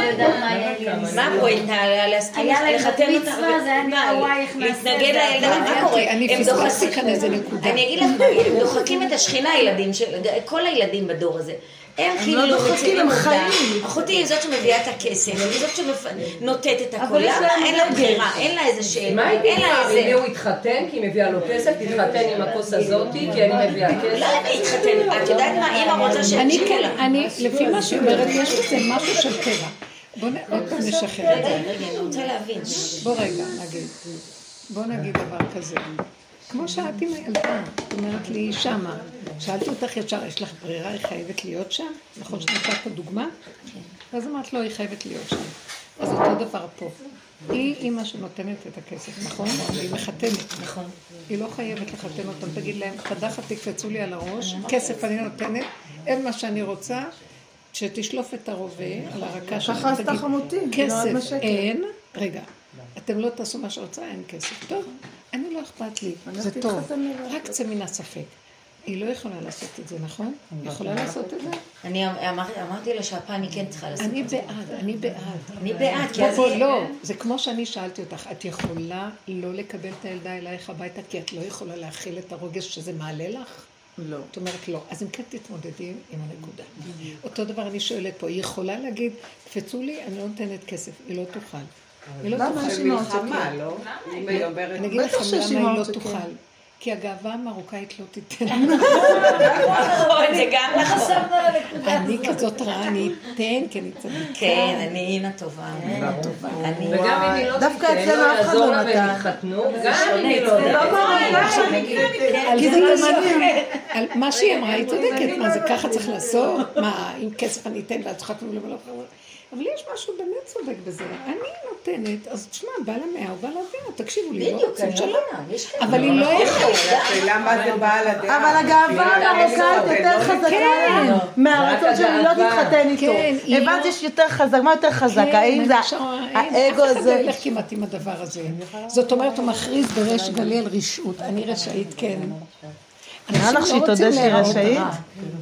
ויודעת מה מה הפואנטה? להסכים לחתן אותה? להתנגד? לילדה, מה קורה? אני הם פספסתי דוחקים- כאן איזה נקודה. אני אגיד לך מה, הם דוחקים את השכינה. כל הילדים בדור הזה. הם כאילו לא דוחקים, הם. חיים. אחותי היא זאת שמביאה את הכסף, היא זאת שנותנת את הכל. אבל למה? אין לה. בחירה, אין לה איזה שאלה, מה היא תבחר? איזה... אם הוא יתחתן כי היא מביאה לו כסף, תתחתן עם הכוס הזאתי כי אני מביאה לא כסף. יודעת להתחתן, את יודעת מה, אמא רוצה אני שיקשיבו כן, לה. אני, לפי מה שהיא אומרת, יש בזה משהו של טבע. בואו נ- עוד פעם נשחרר את זה. רגע, אני רוצה להבין. בוא רגע נגיד, בוא נגיד דבר כזה. כמו שאת עם הילדה, את אומרת לי, שמה. שאלתי אותך ישר, יש לך ברירה, היא חייבת להיות שם? נכון שנתת את הדוגמה? ואז אמרת לו, היא חייבת להיות שם. אז אותו דבר פה. היא אימא שנותנת את הכסף, נכון? והיא מחתנת. נכון. היא לא חייבת לחתן אותם, תגיד להם, קדחת תקפצו לי על הראש, כסף אני נותנת, אין מה שאני רוצה, שתשלוף את הרובה על הרקה שלך, ככה עשתה חמותי, היא נולד כסף. אין, רגע, אתם לא תעשו מה שרוצה, אין כסף. טוב, אני לא אכפת לי, זה טוב. רק צא מן הספק. היא לא יכולה לעשות את זה, נכון? היא יכולה לעשות את זה? אני אמר- אמרתי לה שהפעם אני כן צריכה לעשות אני את זה. בעד, אני בעד. אני בעד, כי אז... היא- לא, זה כמו שאני שאלתי אותך, את יכולה לא לקבל את הילדה אלייך הביתה כי את לא יכולה להכיל את הרוגז שזה מעלה לך? לא. את אומרת לא. אז אם כן תתמודדי עם הנקודה. אותו דבר אני שואלת פה, היא יכולה להגיד, קפצו לי, אני לא נותנת כסף, היא לא תוכל. היא לא למה אימהות מלחמה, שכן? לא? היא אומרת... אני אגיד שיש למה היא לא. תוכל. כי הגאווה המרוקאית לא תיתן. נכון, זה גם נכון. אני כזאת רעה, אני אתן, כי אני צדיקה. כן, אני אימא טובה. אני... וגם אם היא לא דווקא תיתן, אצלנו לא אף אחד יעזור לא לה נתן. והם יתחתנו, גם אם היא לא על כי זה זה משהו תימנים. אחר. על מה שהיא אמרה, היא צודקת, מה זה ככה צריך לעשות? מה, אם כסף אני אתן ואת צריכה לתת לו אבל יש משהו באמת צודק בזה. אני נותנת, אז תשמע, בעל המאה הוא בעל הדעה, תקשיבו לי, לא רוצים אני שלום. אבל היא לא יכולה. השאלה מה זה בעל הדעה. אבל הגאווה המרוקאית יותר חזקה כן. מהרצון שלי לא הגאווה. תתחתן איתו. כן, הבנתי לא- שיותר חזק, מה יותר חזק? כן, האם זה האגו אף אחד לא הזה? ילך כמעט עם הדבר הזה. זאת אומרת, הוא מכריז בריש גלי על רשעות. אני רשאית, כן. נראה לך אנשים שהיא לא תודה שהיא רשאית? רע.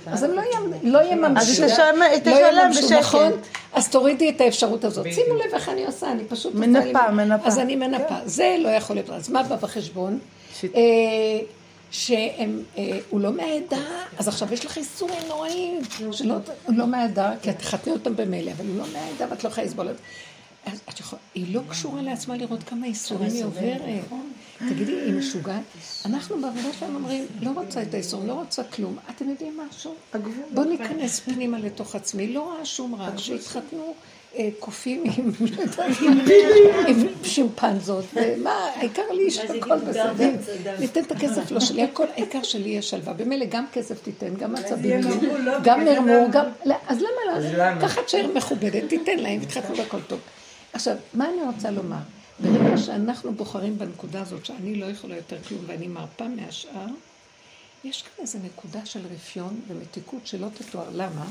אז הם לא לא יממשו. אז תשלם- לא תשלם יממשו, בשקט. נכון? אז תורידי את האפשרות הזאת. שימו לב איך אני עושה, אני פשוט... מנפה, מנפה. אז אני מנפה. זה לא יכול להיות. אז מה בא בחשבון? שיט. אה, שהם, אה, הוא לא מהעדה, אז עכשיו יש לך איסורים נוראים, שלא, הוא לא מהעדה, כי את תחתני אותם במילא, אבל הוא לא מהעדה ואת לא יכולה לסבול את זה. אז את יכולה, היא לא קשורה לעצמה לראות כמה איסורים היא עוברת. תגידי, היא משוגעת? אנחנו בעבודה שלנו אומרים, לא רוצה את האיסורים, לא רוצה כלום. אתם יודעים משהו? בואו ניכנס פנימה לתוך עצמי, לא ראה שום רע, שיתחתנו אה, קופים עם שימפנזות, ומה, העיקר לי שהכל בסדר. ניתן את הכסף לא שלי, הכל, העיקר שלי יהיה שלווה. במילא גם כסף תיתן, גם עצבים יהיו, גם מרמור, גם... לא, אז למה לא? ככה תשאר מכובדת, תיתן להם, תתחתנו והכל טוב. עכשיו, מה אני רוצה לומר? ברגע שאנחנו בוחרים בנקודה הזאת, שאני לא יכולה יותר כלום ואני מרפה מהשאר, יש כאן איזו נקודה של רפיון ומתיקות שלא תתואר. למה?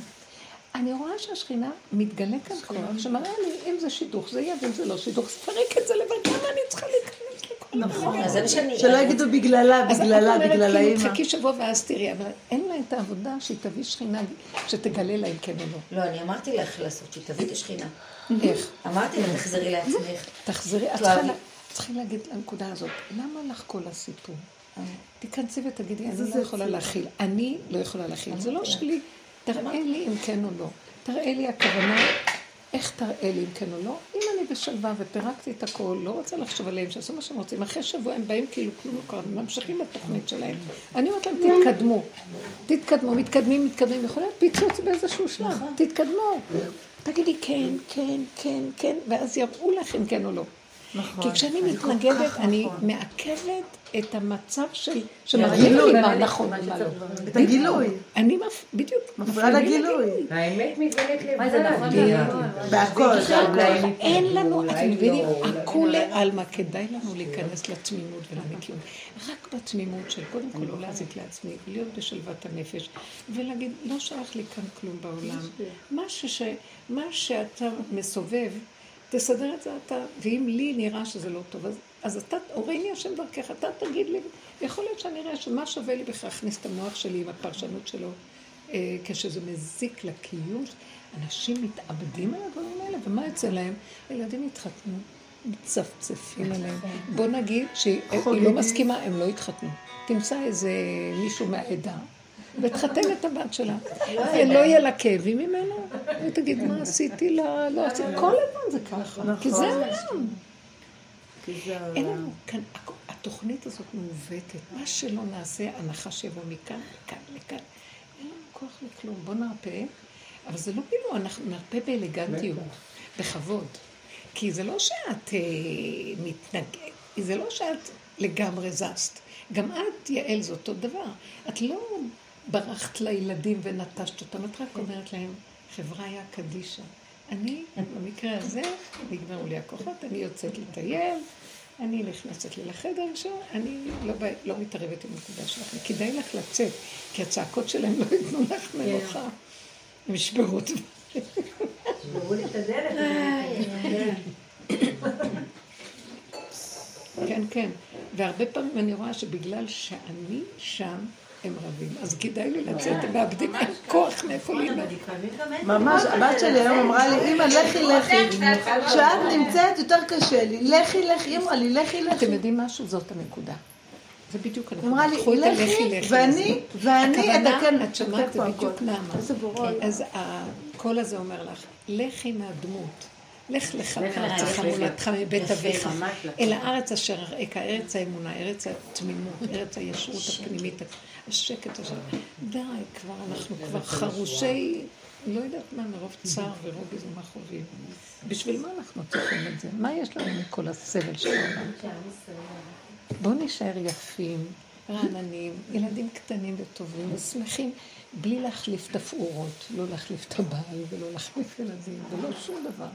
אני רואה שהשכינה מתגלה כאן כוח, שמראה לי, אם זה שידוך זה יהיה, ואם זה לא שידוך, אז תפרק את זה לבד, למה אני צריכה להיכנס לכל נכון. אז זה מה שאני... שלא יגידו בגללה, אז בגללה, בגלל כאילו, האימא. תחכי שבוע ואז תראי, אבל אין לה את העבודה שהיא תביא שכינה, שתגלה לה אם כן או לא. לא, אני אמרתי לך לעשות, שתביא את השכינה. איך? אמרתי לה, תחזרי לעצמך. תחזרי, את. צריכה להגיד לנקודה הזאת, למה לך כל הסיפור? תיכנסי ותגידי, אני לא יכולה להכיל. אני לא יכולה להכיל. זה לא שלי. תראה לי אם כן או לא. תראה לי הכוונה, איך תראה לי אם כן או לא. אם אני בשלווה ופירקתי את הכל, לא רוצה לחשוב עליהם, שיעשו מה שהם רוצים. אחרי שבוע הם באים כאילו כלום לא קרה, ממשיכים בתוכנית שלהם. אני אומרת להם, תתקדמו. תתקדמו, מתקדמים, מתקדמים. יכול להיות פיצוץ באיזשהו שלב. תתקדמו. תגידי כן, כן, כן, כן, ואז יראו לך אם כן או לא. נכון. כי כשאני מתנגדת, אני נכון. מעכבת את המצב של... שמראים לי מה נכון ומה לא. את הגילוי. אני מפ... בדיוק. מפריעה לגילוי. האמת מתגלית לבד. מה זה נכון? בהכל. אין לנו, אתם מבינים, הכולי עלמא, כדאי לנו להיכנס לתמימות ולניקיון. רק בתמימות של קודם כל לא להזיק לעצמי, להיות בשלוות הנפש, ולהגיד, לא שייך לי כאן כלום בעולם. מה שאתה מסובב, תסדר את זה אתה, ואם לי נראה שזה לא טוב, אז, אז אתה, הורני השם דרכך, אתה תגיד לי, יכול להיות שאני אראה שמה שווה לי בכלל להכניס את המוח שלי עם הפרשנות שלו, אה, כשזה מזיק לקיום. אנשים מתאבדים על הדברים האלה, ומה יוצא להם? הילדים התחתנו, מצפצפים עליהם. בוא נגיד שהיא לא מסכימה, הם לא יתחתנו. תמצא איזה מישהו מהעדה. ותחתן את הבת שלה, ולא יהיה לה כאבים ממנו, ותגיד, מה עשיתי לה, לא עשיתי, כל הזמן זה ככה, כי זה העולם. אין לנו כאן, התוכנית הזאת מעוותת, מה שלא נעשה, הנחש יבוא מכאן, לכאן, לכאן. אין לנו כוח לכלום, בוא נרפה, אבל זה לא כאילו, אנחנו נרפה באלגנטיות, בכבוד. כי זה לא שאת אה, מתנגדת, זה לא שאת לגמרי זזת. גם את, יעל, זה אותו דבר. את לא ברחת לילדים ונטשת אותם, את רק אומרת להם, חבריה קדישא. אני, במקרה הזה, נגמרו לי הכוחות, אני יוצאת לטייל, אני נכנסת לי לחדר שם, אני לא, ב- לא מתערבת עם הנקודה שלכם. כדאי לך לצאת, כי הצעקות שלהם לא ייתנו לך מנוחה. הם ישברו את שברו לי את הדלת. כן, כן. והרבה פעמים אני רואה שבגלל שאני שם, הם רבים. אז כדאי לי לצאת, הם מאבדים כוח מאיפה ללמוד. ממש, הבת שלי היום אמרה לי, אמא, לכי, לכי. כשאת נמצאת, יותר קשה לי. לכי, לכי. אמרה לי, לכי, לכי. אתם יודעים משהו? זאת הנקודה. זה בדיוק הנקודה. אמרה לי, לכי, לכי ואני. ואני אתקן. את שמעת, זה בדיוק. למה. איזה גורל. אז הקול הזה אומר לך, לכי מהדמות. לך לך לך, מולדתך מבית אביך. אל הארץ אשר אראך, ארץ האמונה, ארץ התמימות, ארץ הישרות הפנימית, השקט הזה. די, כבר, אנחנו כבר חרושי, לא יודעת מה, מרוב צער ורוגז ומה חווים. בשביל מה אנחנו צריכים את זה? מה יש לנו מכל הסבל של העולם? בואו נישאר יפים, רעננים, ילדים קטנים וטובים ושמחים, בלי להחליף תפאורות, לא להחליף את הבעל ולא להחליף ילדים ולא שום דבר.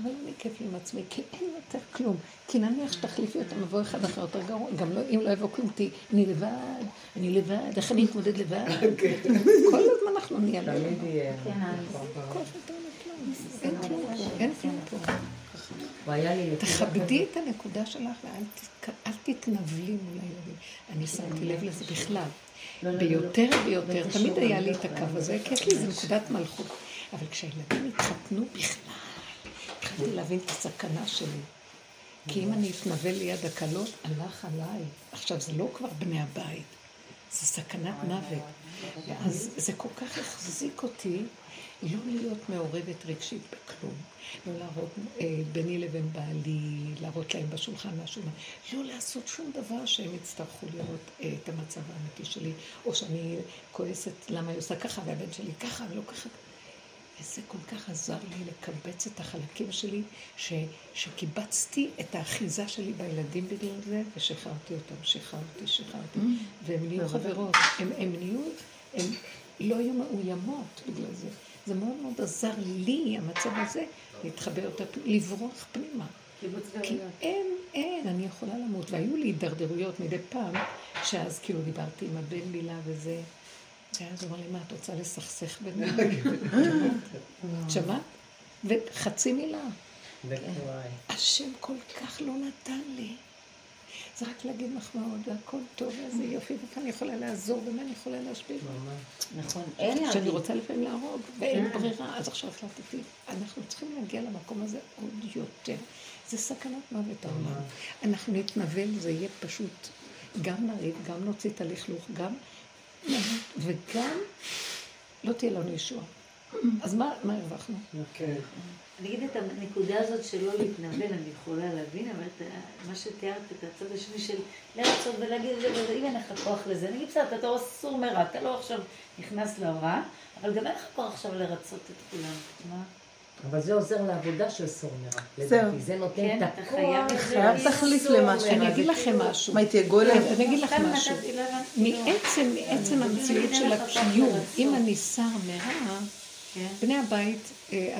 אבל אני כיף לי עם עצמי, כי אין יותר כלום. כי נניח שתחליפי אותם, יבוא אחד אחר יותר גרוע, גם לא, אם לא יבוא כלום, תהיי, אני לבד, אני לבד, איך אני אתמודד לבד? כל הזמן אנחנו נהיה לבד. כלום. אין כלום פה, אין כלום פה. תכבדי את הנקודה שלך ואל תת- אל תתנבלי מול הילדים. אני שמתי לב לזה בכלל. ביותר ויותר, תמיד היה לי את הקו הזה, כי יש לי איזה נקודת מלכות. אבל כשהילדים התחתנו בכלל, התחלתי להבין את הסכנה שלי. כי אם אני אתנבל ליד הקלות, הלך עליי. עכשיו, זה לא כבר בני הבית, זה סכנת מוות. ואז זה כל כך החזיק אותי לא להיות מעורבת רגשית בכלום. לא להראות אה, ביני לבין בעלי, להראות להם בשולחן משהו, לא לעשות שום דבר שהם יצטרכו לראות אה, את המצב האמיתי שלי, או שאני כועסת למה היא עושה ככה והבן שלי ככה ולא ככה. וזה כל כך עזר לי לקבץ את החלקים שלי, ש, שקיבצתי את האחיזה שלי בילדים בגלל זה, ושחררתי אותם, שחררתי, שחררתי. והם נהיו חברות, הם, הם נהיו, הם לא היו מאוימות בגלל זה. זה מאוד מאוד עזר לי, המצב הזה, להתחבר יותר, לברוח פנימה. כי אין, אין, אני יכולה למות. והיו לי הידרדרויות מדי פעם, שאז כאילו דיברתי עם הבן מילה וזה. ואז הוא אמר לי, מה, את רוצה לסכסך בינינו? שמעת? וחצי מילה. השם כל כך לא נתן לי. זה רק להגיד מחמאות, והכל טוב, ואיזה יופי, וכאן אני יכולה לעזור, ומה אני יכולה להשפיע. נכון, אין להגיד. שאני רוצה לפעמים להרוג, ואין ברירה, אז עכשיו החלטתי, אנחנו צריכים להגיע למקום הזה עוד יותר. זה סכנת מוות העולם. אנחנו נתנבל, זה יהיה פשוט גם נריב, גם נוציא את הלכלוך, גם וגם לא תהיה לנו ישועה. אז מה הרווחנו? כן. אני אגיד את הנקודה הזאת של לא להתנבל, אני יכולה להבין, אבל מה שתיארת, את הצד השני של לרצות ולהגיד את זה, ואם אין לך כוח לזה, נגיד בסדר, אתה לא אסור מרע, אתה לא עכשיו נכנס להוראה, אבל גם אין לך כוח עכשיו לרצות את כולם. מה? אבל זה עוזר לעבודה של סור מרע, לדעתי. זה נותן כן, את הכוח. חייב חייב תחליף למשהו. אני אגיד לכם משהו. מה, היא תהיה גולם? אני אגיד לך משהו. מעצם, מעצם המציאות של הקיום, אם אני שר מרע, בני הבית, אה,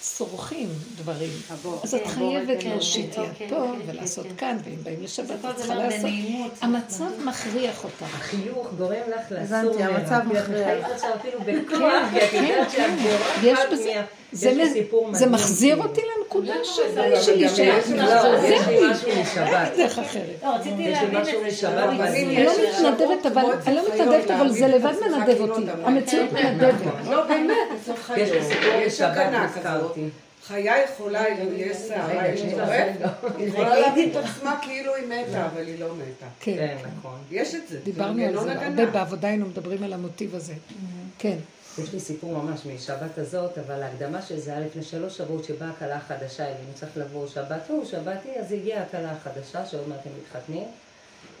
צורכים דברים. אז את חייבת להושיט יד פה ולעשות כאן, ואם באים לשבת את צריכה לעשות. המצב מכריח אותך. החיוך גורם לך לאסור הבנתי, המצב מכריח. יש בזה. זה, סיפור זה מחזיר כאילו. אותי לנקודה של לא, האיש שלי, גם יש לי- לא, יש לי משהו משבת. אין דרך אחרת. לא, זה אני לא מתנדבת, אבל אני לא מתנדבת, אבל זה לבד מנדב אותי. המציאות מנדבת. לא, באמת, זה יש. לי סיפור יש משבת. הזכרתי. חיה יכולה, יש שערה, יש היא יכולה להגיד את עצמה כאילו היא מתה, אבל היא לא מתה. כן. נכון. יש את זה. דיברנו זה על זה. הרבה בעבודה היינו מדברים על המוטיב הזה. כן. יש לי סיפור ממש משבת הזאת, אבל ההקדמה של זה היה לפני שלוש שבועות שבאה הכלה החדשה אלינו, צריך לבוא שבת הוא, שבתי, אז הגיעה הכלה החדשה, שעוד מעט הם מתחתנים.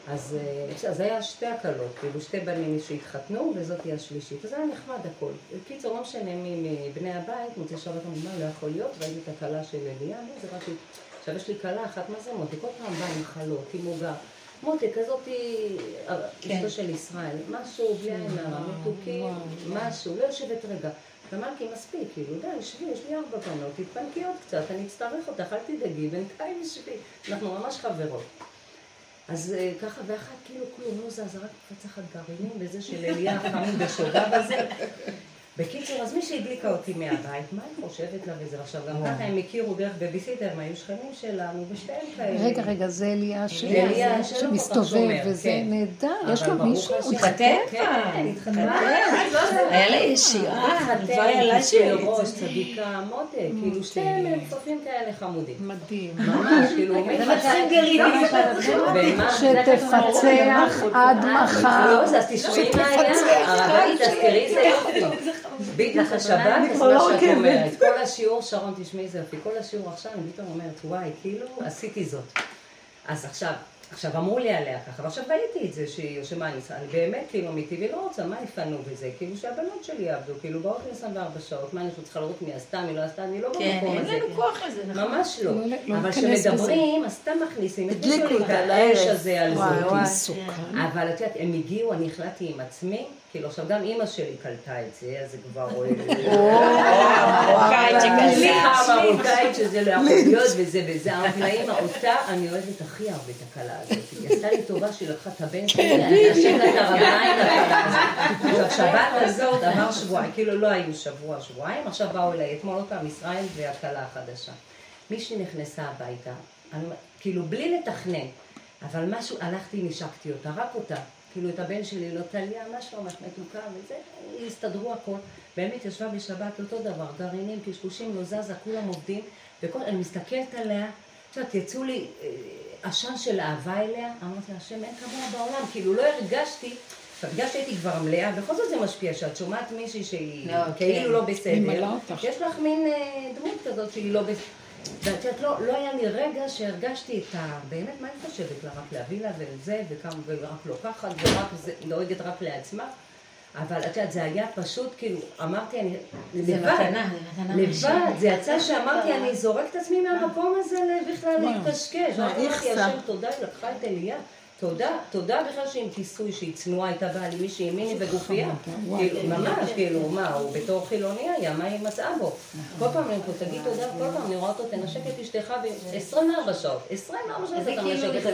אז, אה, אז היה שתי הכלות, כאילו שתי בנים שהתחתנו, וזאת היא השלישית. אז היה נחמד הכל. בקיצור, לא משנה מי מבני הבית, מוצא שבת מה לא יכול להיות, ראיתי את הכלה של אליה, זה רק... עכשיו יש לי כלה אחת, מה זה מוטי? כל פעם באה עם חלות, עם עוגה. מוטי, כזאת היא אשתו של ישראל, משהו בלי עין הרע, מתוקים, משהו, לא יושבת רגע. ואמרתי, מספיק, כאילו, די, שבי, יש לי ארבע בנות, תתפנקי עוד קצת, אני אצטרך אותך, אל תדאגי, בינתיים שבי. אנחנו ממש חברות. אז אה, ככה, ואחת כאילו כלום לא זז, רק פצחת גרעינים וזה של אליה חמים בשוגה וזה. בקיצור, אז מי שהדליקה אותי מהבית, מה היא חושבת לה וזה? עכשיו, גם ככה הם הכירו דרך בייביסיטר, הם היו שכנים שלנו, ושתיהם כאלה. רגע, רגע, זה אליה שמסתובב, וזה כן. נהדר. יש לו מישהו? הוא התחתן? כן, התחתן. היה לה ישירה, התחתן, עליי כיסוי שהייתי. ראש, צדיקה, מותק, כאילו שתיהם הם צופים כאלה חמודים. מדהים. ממש, כאילו. במה? שתפצח עד מחר. לא, אז תשמעי מה היה, הרבנית, אז תראי איזה יופי. בדיוק השבת, אז מה שאת אומרת. כל השיעור, שרון, תשמעי איזה יופי. כל השיעור עכשיו, אני פתאום אומרת, וואי, כאילו, עשיתי זאת. אז עכשיו, עכשיו אמרו לי עליה ככה, ועכשיו ראיתי את זה שהיא, שמה אני אני באמת כאילו מטבעי לא רוצה, מה יפנו בזה, כאילו שהבנות שלי יעבדו, כאילו באות ל-24 שעות, מה אני חושבת, צריכה לראות מי עשתה, מי לא עשתה, אני לא כן, במקום אין הזה. לנו כוח לזה, נכון. ממש לא. לא- לא אבל כשמדברים, אז סתם מכניסים את מישהו אותה את האש. הזה על זה. וואי. מסוכן. אבל את יודעת, הם הגיעו, אני החלטתי עם עצמי, כאילו עכשיו גם אימא שלי קלטה את זה, אז זה כבר... המרוקאית שקלטה. סליחה, המרוקאית שזה לא יכול להיות וזה וזה, אמרתי לה, אימא, אותה אני אוהבת הכי הרבה את הכלה הזאת. היא עשתה לי טובה שהיא לקחה את הבן שלי, אני אשאיר לה את הרגליים לכלה הזאת. עכשיו, שבת הזאת עבר שבועיים, כאילו לא היו שבוע, שבועיים, עכשיו באו אליי אתמול עוד פעם ישראל והכלה החדשה. מישהי נכנסה הביתה, אני, כאילו בלי לתכנן, אבל משהו, הלכתי, נשקתי אותה, רק אותה. כאילו את הבן שלי, לא טליה, משהו ממש מתוקה וזה, הסתדרו הכל. באמת ישבה בשבת אותו דבר, גרעינים, קשקושים, לא זזה, כולם עובדים, וכל, אני מסתכלת עליה, את יודעת, יצאו לי אה, עשן של אהבה אליה, אמרתי לה, השם, אין כמוה בעולם, כאילו לא הרגשתי, בגלל שהייתי כבר מלאה, בכל זאת זה משפיע, שאת שומעת מישהי שהיא לא, כאילו כן. לא בסדר. יש לך מין אה, דמות כזאת שהיא לא בסדר. ואת יודעת, לא, לא היה לי רגע שהרגשתי את ה... באמת, מה אני חושבת לה? רק להביא לה וזה, וכמה, ורק לוקחת, ורק זה, דואגת רק לעצמה. אבל את יודעת, זה היה פשוט, כאילו, אמרתי, אני... זה לבד, מתנה, זה מתנה לבד. זה יצא שאמרתי, אני זורק את עצמי מהמקום הזה בכלל. להתקשקש. אמרתי, השם, תודה, היא לקחה את אליה. תודה, תודה בכלל שעם כיסוי שהיא צנועה, הייתה באה לי מישהי עם מיני וגופייה. ממש, כאילו, מה, הוא בתור חילוני היה, מה היא מצאה בו? כל פעם אני פה, תגיד תודה, כל פעם אני רואה אותו, תנשק את אשתך ב-24 שעות. 24 שעות זה אתה כאילו מנשק את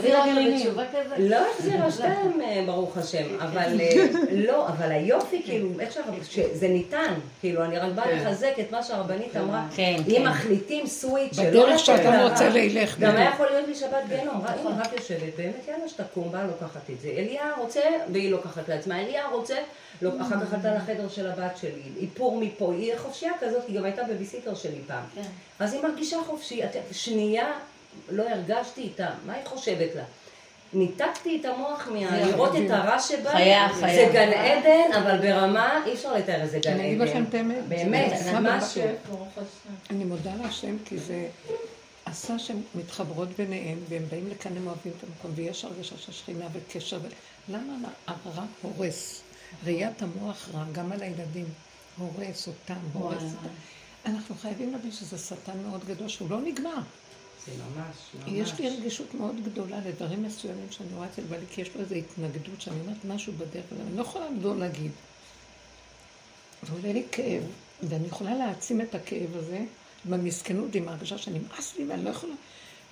כזה? לא החזירה שתיים, אה, ברוך השם, אבל אה, לא, אבל היופי, כאילו, איך שזה ניתן, כאילו, אני רק באה לחזק את מה שהרבנית אמרה, כן, אם כן. מחליטים סוויץ' שלא בדרך שאתה רוצה לילך, גם היה. יכול להיות לי שבת אם רק יושבת, באמת יאללה שתקום, באה לוקחת את זה. אליה רוצה, והיא לוקחת לעצמה, אליה רוצה, לא, אחר כך עלתה לחדר של הבת שלי, איפור מפה, היא חופשייה כזאת, היא גם הייתה בביסיטר שלי פעם. אז היא מרגישה חופשי, את- שנייה לא הרגשתי איתה, מה היא חושבת לה? ניתקתי את המוח מלראות את הרע שבה, חייב, זה חייב. גן עדן, אבל ברמה, אי אפשר לתאר איזה גן עדן. אני אגיד לכם את האמת. באמת, זה ממש... אני מודה להשם כי זה עשה שהן מתחברות ביניהן והם באים לכאן, הם אוהבים את המקום ויש הרגשה של שכינה וקשר. ו... למה הרע הורס? ראיית המוח רע, גם על הילדים, הורס אותם, הורס אותם. אנחנו חייבים להבין שזה שטן מאוד גדול שהוא לא נגמר. זה ממש, ממש. יש לי רגישות מאוד גדולה לדברים מסוימים שאני רואה אצל בעלי, כי יש לו איזו התנגדות שאני אומרת משהו בדרך, ואני לא יכולה לא להגיד. ועולה לי כאב, ואני יכולה להעצים את הכאב הזה במסכנות, עם ההרגשה שנמאס לי ואני לא יכולה.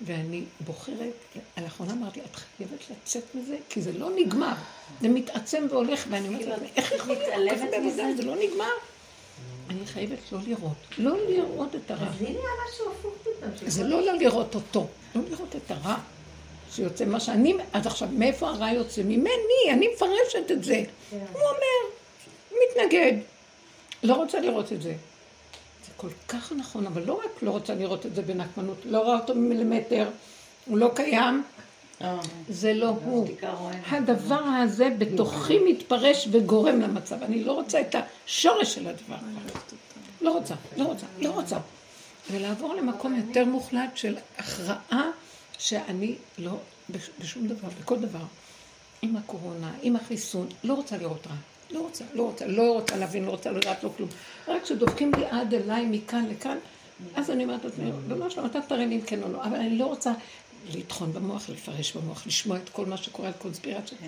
ואני בוחרת, לאחרונה אמרתי, את חייבת לצאת מזה, כי זה לא נגמר. זה מתעצם והולך, ואני אומרת לעצמי, איך יכול להיות כך בעבודה, זה לא נגמר. אני חייבת לא לראות, לא לראות את הרע. אז הנה משהו הפוך פתאום. זה לא לא לראות אותו, לא לראות את הרע שיוצא מה שאני, אז עכשיו, מאיפה הרע יוצא? ממני, אני מפרשת את זה. הוא אומר, מתנגד, לא רוצה לראות את זה. כל כך נכון, אבל לא רק לא רוצה לראות את זה בנקמנות, לא רואה אותו ממילימטר, הוא לא קיים, זה לא הוא. הדבר הזה בתוכי מתפרש וגורם למצב. אני לא רוצה את השורש של הדבר. לא רוצה, לא רוצה, לא רוצה. ולעבור למקום יותר מוחלט של הכרעה שאני לא, בש- בשום דבר, בכל דבר. עם הקורונה, עם החיסון, לא רוצה לראות רע. לא רוצה, לא רוצה, לא רוצה להבין, לא רוצה לדעת, לא כלום. רק כשדופקים לי עד אליי מכאן לכאן, אז אני אומרת לעצמי, לא, אתה תראה לי אם כן או לא, אבל אני לא רוצה לטחון במוח, לפרש במוח, לשמוע את כל מה שקורה על קונספירציה.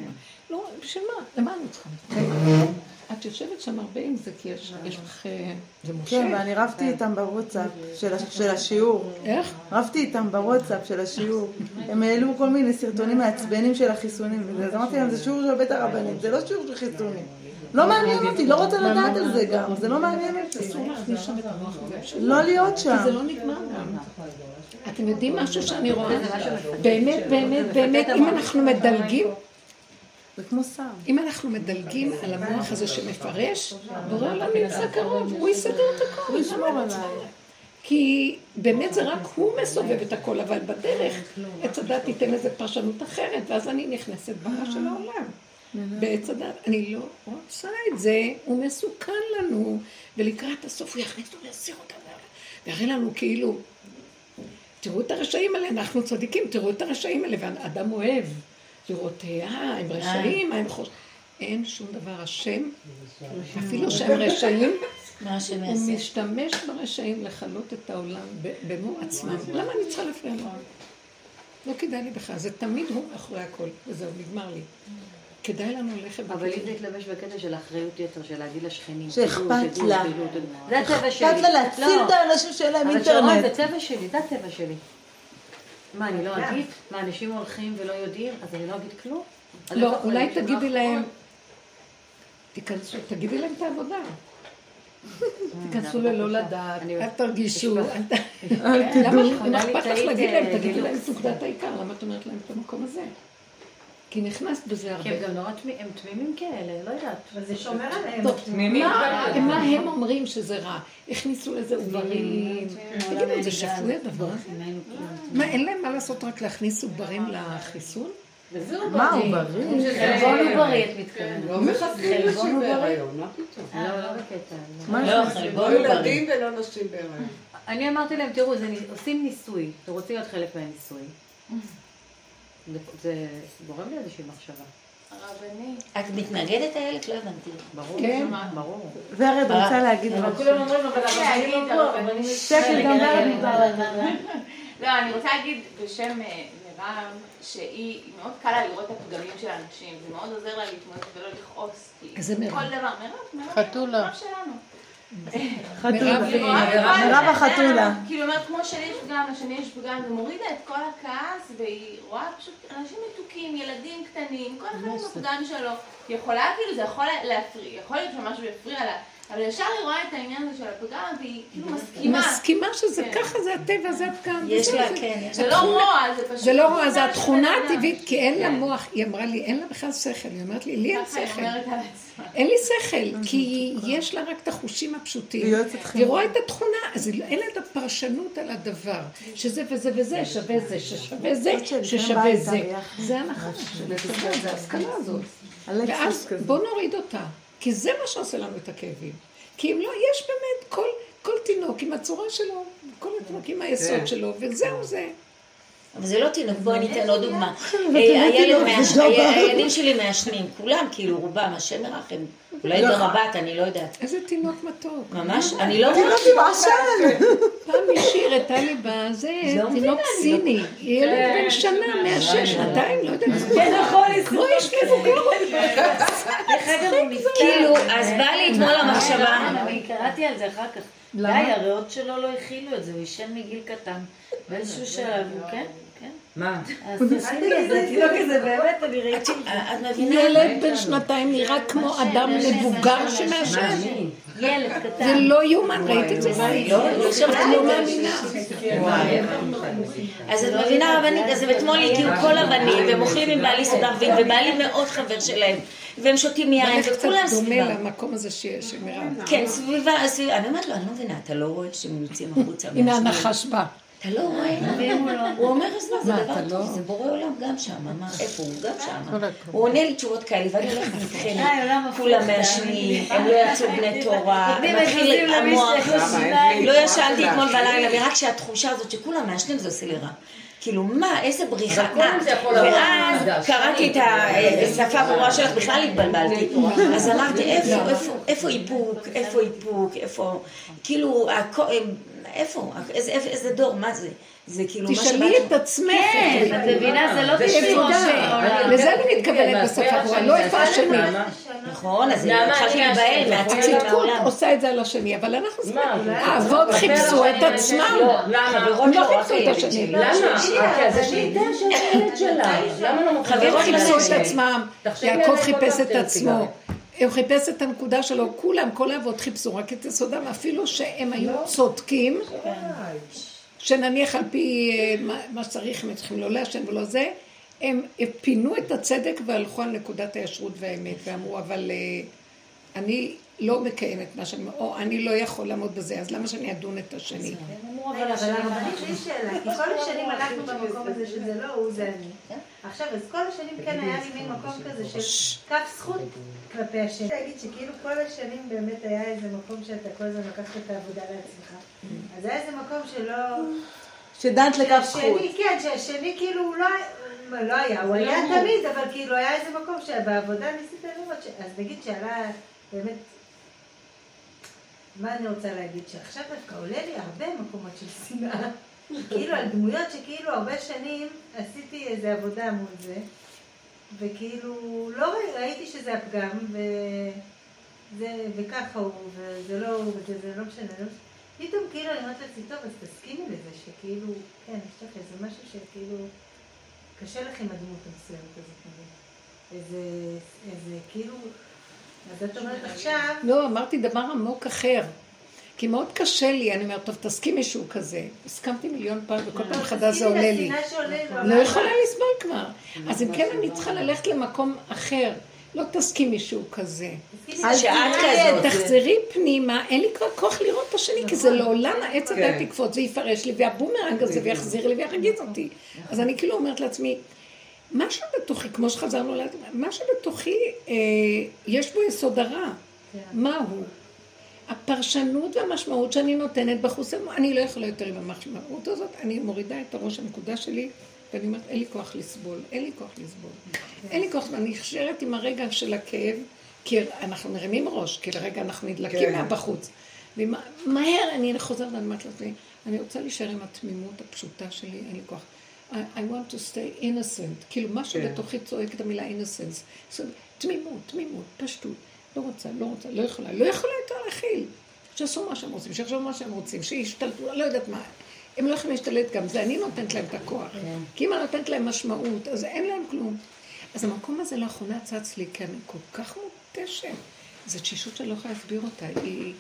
לא, בשביל מה? למה אני צריכה? למה? את יושבת שם הרבה עם זה, כי יש לך... אה, זה מושך. כן, ואני רבתי איתם בוואטסאפ של הש- של השיעור. איך? רבתי איתם בוואטסאפ של השיעור. הם העלו כל מיני סרטונים מעצבנים של החיסונים. וזה. אז אמרתי להם, זה שיעור של בית הרבנים, זה לא שיעור של חיסונים. לא מעניין אותי, לא רוצה לדעת על זה גם, זה לא מעניין אותי. הזה. לא להיות כי שם. זה לא נגמר גם. אתם יודעים משהו שאני רואה? באמת, באמת, באמת, אם אנחנו מדלגים, זה כמו סם. אם אנחנו מדלגים על המוח הזה שמפרש, בורא עולם נמצא קרוב, הוא יסדר את הכל. הוא ישמור עליי. כי באמת זה רק הוא מסובב את הכל, אבל בדרך עץ הדת ייתן לזה פרשנות אחרת, ואז אני נכנסת ברע של העולם. בעץ הדת, אני לא רוצה את זה, הוא מסוכן לנו, ולקראת הסוף הוא יכניס אותנו ויסיר אותנו, ויראה לנו כאילו, תראו את הרשעים האלה, אנחנו צדיקים, תראו את הרשעים האלה, והאדם אוהב לראות, אה, הם רשעים, מה הם חושבים. אין שום דבר, השם, אפילו שהם רשעים, הוא? משתמש ברשעים לכלות את העולם במו עצמם. למה אני צריכה להפריע לו? לא כדאי לי בכלל, זה תמיד הוא מאחורי הכל, וזהו, נגמר לי. כדאי לנו ללכת אבל אם בכיוון. זה יתלבש בקטע של אחריות יתר, של להגיד לשכנים, שאכפת תדעו, לה. תדעו, תדעו. זה הטבע שלי. אכפת לה להציל לא. את האנשים שאין להם אבל שרון, זה אינטרנט. טבע שלי, זה הטבע שלי. מה, אני לא אגיד? מה, אנשים הולכים ולא יודעים, אז אני לא אגיד כלום? לא, איך אולי? תגידי להם, תיכנסו, תגידי להם את העבודה. תיכנסו ללא לדעת, אל תרגישו, יש אל ת... אל למה תדעו. אכפת לך להגיד להם, אה, תגידי. להם את עובדת העיקר, למה את אומרת להם את המקום הזה? כי נכנסת בזה כי הם הרבה. גם נורא תמי- הם תמימים כאלה, לא יודעת. אבל זה שומר עליהם. טוב, מה מה הם אומרים שזה רע? הכניסו לזה עוברים. תגידו, זה שפוי הדבר הזה? מה, אין להם מה לעשות רק להכניס עוברים לחיסון? מה הוא בריא? חלבון עוברי, את מתכוונת. לא מחסנים חלבון נשים עוברי? בהיריון, מה פתאום? לא, לא בקטע. לא. לא? חלבון לא בריא. ילדים ולא נשים בהיריון. אני אמרתי להם, תראו, עושים ניסוי, אתם רוצים להיות חלק מהניסוי. זה, זה גורם לי איזושהי מחשבה. הרבנית. את מתנגדת איילת? לא הבנתי. ברור, כן. ברור. ורד רוצה להגיד משהו. כולם אומרים, אבל הרבנים לא פה, הרבנים... שקט, גם ורד מותר. לא, אני רוצה להגיד בשם אה, גם שהיא, מאוד קל לה לראות את הפגמים של האנשים, זה מאוד עוזר לה להתמודד ולא לכעוס. כי איזה מירב? כל דבר, מירב, מירב, חתולה. מירב שלנו. חתולה. מירב החתולה. כאילו, אומרת, כמו שלי יש פגם, לשני יש פגם, זה מורידה את כל הכעס, והיא רואה פשוט אנשים מתוקים, ילדים קטנים, כל אחד עם הפגם שלו. היא יכולה, כאילו, זה יכול להפריע, יכול להיות שמשהו יפריע לה, אבל ישר היא רואה את העניין הזה של הפגם, והיא כאילו מסכימה. מסכימה שזה כן. ככה, זה הטבע, זה הפגם. יש לה, זה- כן, זה. לא רוע, זה פשוט... זה לא רוע, זה התכונה. הטבעית, כי אין לה כן. מוח, היא אמרה לי, אין לה בכלל שכל, היא אומרת לי, לי אין ככה היא שכל. אין לי שכל, כי יש לה רק את החושים הפשוטים. היא רואה את התכונה, אז לא- אין לה את הפרשנות על הדבר, שזה וזה וזה, שווה זה, ששווה זה, ששווה זה. זה הנחה, זה ההשכלה הזאת. ואז בוא נוריד אותה, כי זה מה שעושה לנו את הכאבים. כי אם לא, יש באמת כל, כל תינוק עם הצורה שלו, כל התינוק עם היסוד שלו, וזהו זה. אבל זה לא תינוק, בואי אני אתן עוד דוגמה. אה, הילדים שלי מעשנים, כולם, כאילו רובם, השם ירחם, אולי גם הבת, אני לא יודעת. איזה תינוק מתוק. ממש, אני לא... פעם מישהי הראתה לי בזה, תינוק סיני, ילד בן שנה, מהשש, שנתיים, לא יודעת. כן, נכון, כמו איש מבוגר. כאילו, אז בא לי אתמול המחשבה, אני קראתי על זה אחר כך. די, הריאות שלו לא הכילו את זה, הוא עישן מגיל קטן. באיזשהו שלב, הוא כן, כן. מה? אז תשימי את זה, תינוק הזה, באמת, אני ראיתי. ילד בן שנתיים נראה כמו אדם מבוגר שמעשן. ילד זה קטן. לא יאומן, ראיתי את זה. לא עכשיו אני לא מאמינה. אז את מבינה רבנית, אז אתמול הגיעו כל הבנים, והם אוכלים עם בעלי סודר, ובעלי מאוד חבר שלהם, והם שותים יין, זה קצת וכולם דומה סביבה. למקום הזה שיש, מירב. כן, סביבה, סביבה. אני אומרת לו, אני לא מבינה, אתה לא רואה שהם יוצאים החוצה? הנה? הנחש בא. אתה לא רואה? הוא אומר, אז מה, זה דבר טוב, לא? זה בורא עולם גם שם, מה, איפה הוא? גם שם. הוא עונה לי תשובות כאלה, ואני הולכת מתחנת, כולם מעשנים, הם לא יצאו בני תורה, מתחיל המוח, לא ישנתי אתמול בלילה, ורק שהתחושה הזאת שכולם מעשנים זה עושה לי רע. כאילו, מה, איזה בריחה. ואז. קראתי את השפה הברורה שלך, בכלל התבלבלתי. אז אמרתי, איפה, איפה, איפה איפוק, איפה איפוק, איפה, כאילו, איפה, איזה- איזה דור, מה זה? זה כאילו מה תשאלי את עצמך. כן, את מבינה, זה לא תשאיר נקודה. לזה אני מתכוונת בשפה ברורה, לא איפה השני. נכון, אז התחלתי להיבהל. מהצדקות. עושה את זה על השני, אבל אנחנו זה... מה? האבות חיפשו את עצמם. לא, למה? הם לא לא חיפשו את הילד השני. למה? כי אז השליטה של הילד שלה. למה לא חברות חברות חיפשו חיפשו את עצמם, יעקב חיפש את עצמו. הוא חיפש את הנקודה שלו, כולם, כל האבות חיפשו רק את יסודם, אפילו שהם היו צודקים, שנניח על פי אה, מה- מה שצריך, הם צריכים לא לעשן ולא זה, הם פינו את הצדק והלכו על נקודת הישרות והאמת, ואמרו, אבל אה, אני לא מקיים את מה שאני, או אני לא יכול לעמוד בזה, אז למה שאני אדון את השני? אבל יש לי שאלה, כי כל השנים הלכנו במקום הזה שזה לא הוא, זה אני. עכשיו, אז כל השנים כן היה לי מין מקום כזה של כף זכות כלפי השני. אני להגיד שכאילו כל השנים באמת היה איזה מקום שאתה כל הזמן לקחת את העבודה לעצמך. אז היה איזה מקום שלא... שדנת לכף זכות. כן, שהשני כאילו הוא לא... לא היה, הוא היה תמיד, אבל כאילו היה איזה מקום שבעבודה ניסית לראות, ש- אז נגיד שעלה באמת, מה אני רוצה להגיד? שעכשיו דווקא עולה לי הרבה מקומות של שנאה, כאילו על דמויות שכאילו הרבה שנים עשיתי איזה עבודה מול זה, וכאילו לא ראי- ראיתי שזה הפגם, וזה, וככה הוא, וזה לא וזה זה לא משנה, לא משנה. פתאום כאילו אני אומרת לעצמי, טוב, אז תסכימי לזה שכאילו, כן, יש לך איזה משהו שכאילו, קשה לך עם הדמות המסוימת הזאת. איזה, איזה, כאילו, אז את אומרת עכשיו, לא, אמרתי דבר עמוק אחר. כי מאוד קשה לי, אני אומרת, טוב, תסכימי שהוא כזה. הסכמתי מיליון פעם, וכל פעם מחדש זה עולה לי. לא יכולה לסבול כבר. אז אם כן, אני צריכה ללכת למקום אחר. לא תסכימי שהוא כזה. שאת כזאת. תחזרי פנימה, אין לי כבר כוח לראות את השני, כי זה לעולם העץ הדת יקפוץ ויפרש לי, והבומרנג הזה ויחזיר לי וירגיז אותי. אז אני כאילו אומרת לעצמי, מה שבתוכי, כמו שחזרנו לעצמי, מה שבתוכי, אה, יש בו יסוד הרע. מה הוא? הפרשנות והמשמעות שאני נותנת בחוץ, אני לא יכולה יותר עם המשמעות הזאת, אני מורידה את הראש הנקודה שלי, ואני אומרת, אין לי כוח לסבול, אין לי כוח לסבול. אין לי כוח, ואני נשארת עם הרגע של הכאב, כי אנחנו מרימים ראש, כי לרגע אנחנו נדלקים כן. מהבחוץ. ומהר אני חוזרת ואני אומרת לעצמי, אני רוצה להישאר עם התמימות הפשוטה שלי, אין לי כוח. I, want to stay innocent. כאילו, משהו כן. בתוכי צועק את המילה innocence. אומרת, תמימות, תמימות, פשטות. לא רוצה, לא רוצה, לא יכולה, לא יכולה יותר להכיל. שיעשו מה שהם רוצים, שיחשבו מה שהם רוצים, שישתלטו, לא יודעת מה. הם לא יכולים להשתלט גם, זה אני נותנת להם את הכוח. כי אם אני נותנת להם משמעות, אז אין להם כלום. אז המקום הזה לאחרונה צץ לי, כי אני כל כך מותשת. זו תשישות שאני לא יכולה להסביר אותה. היא...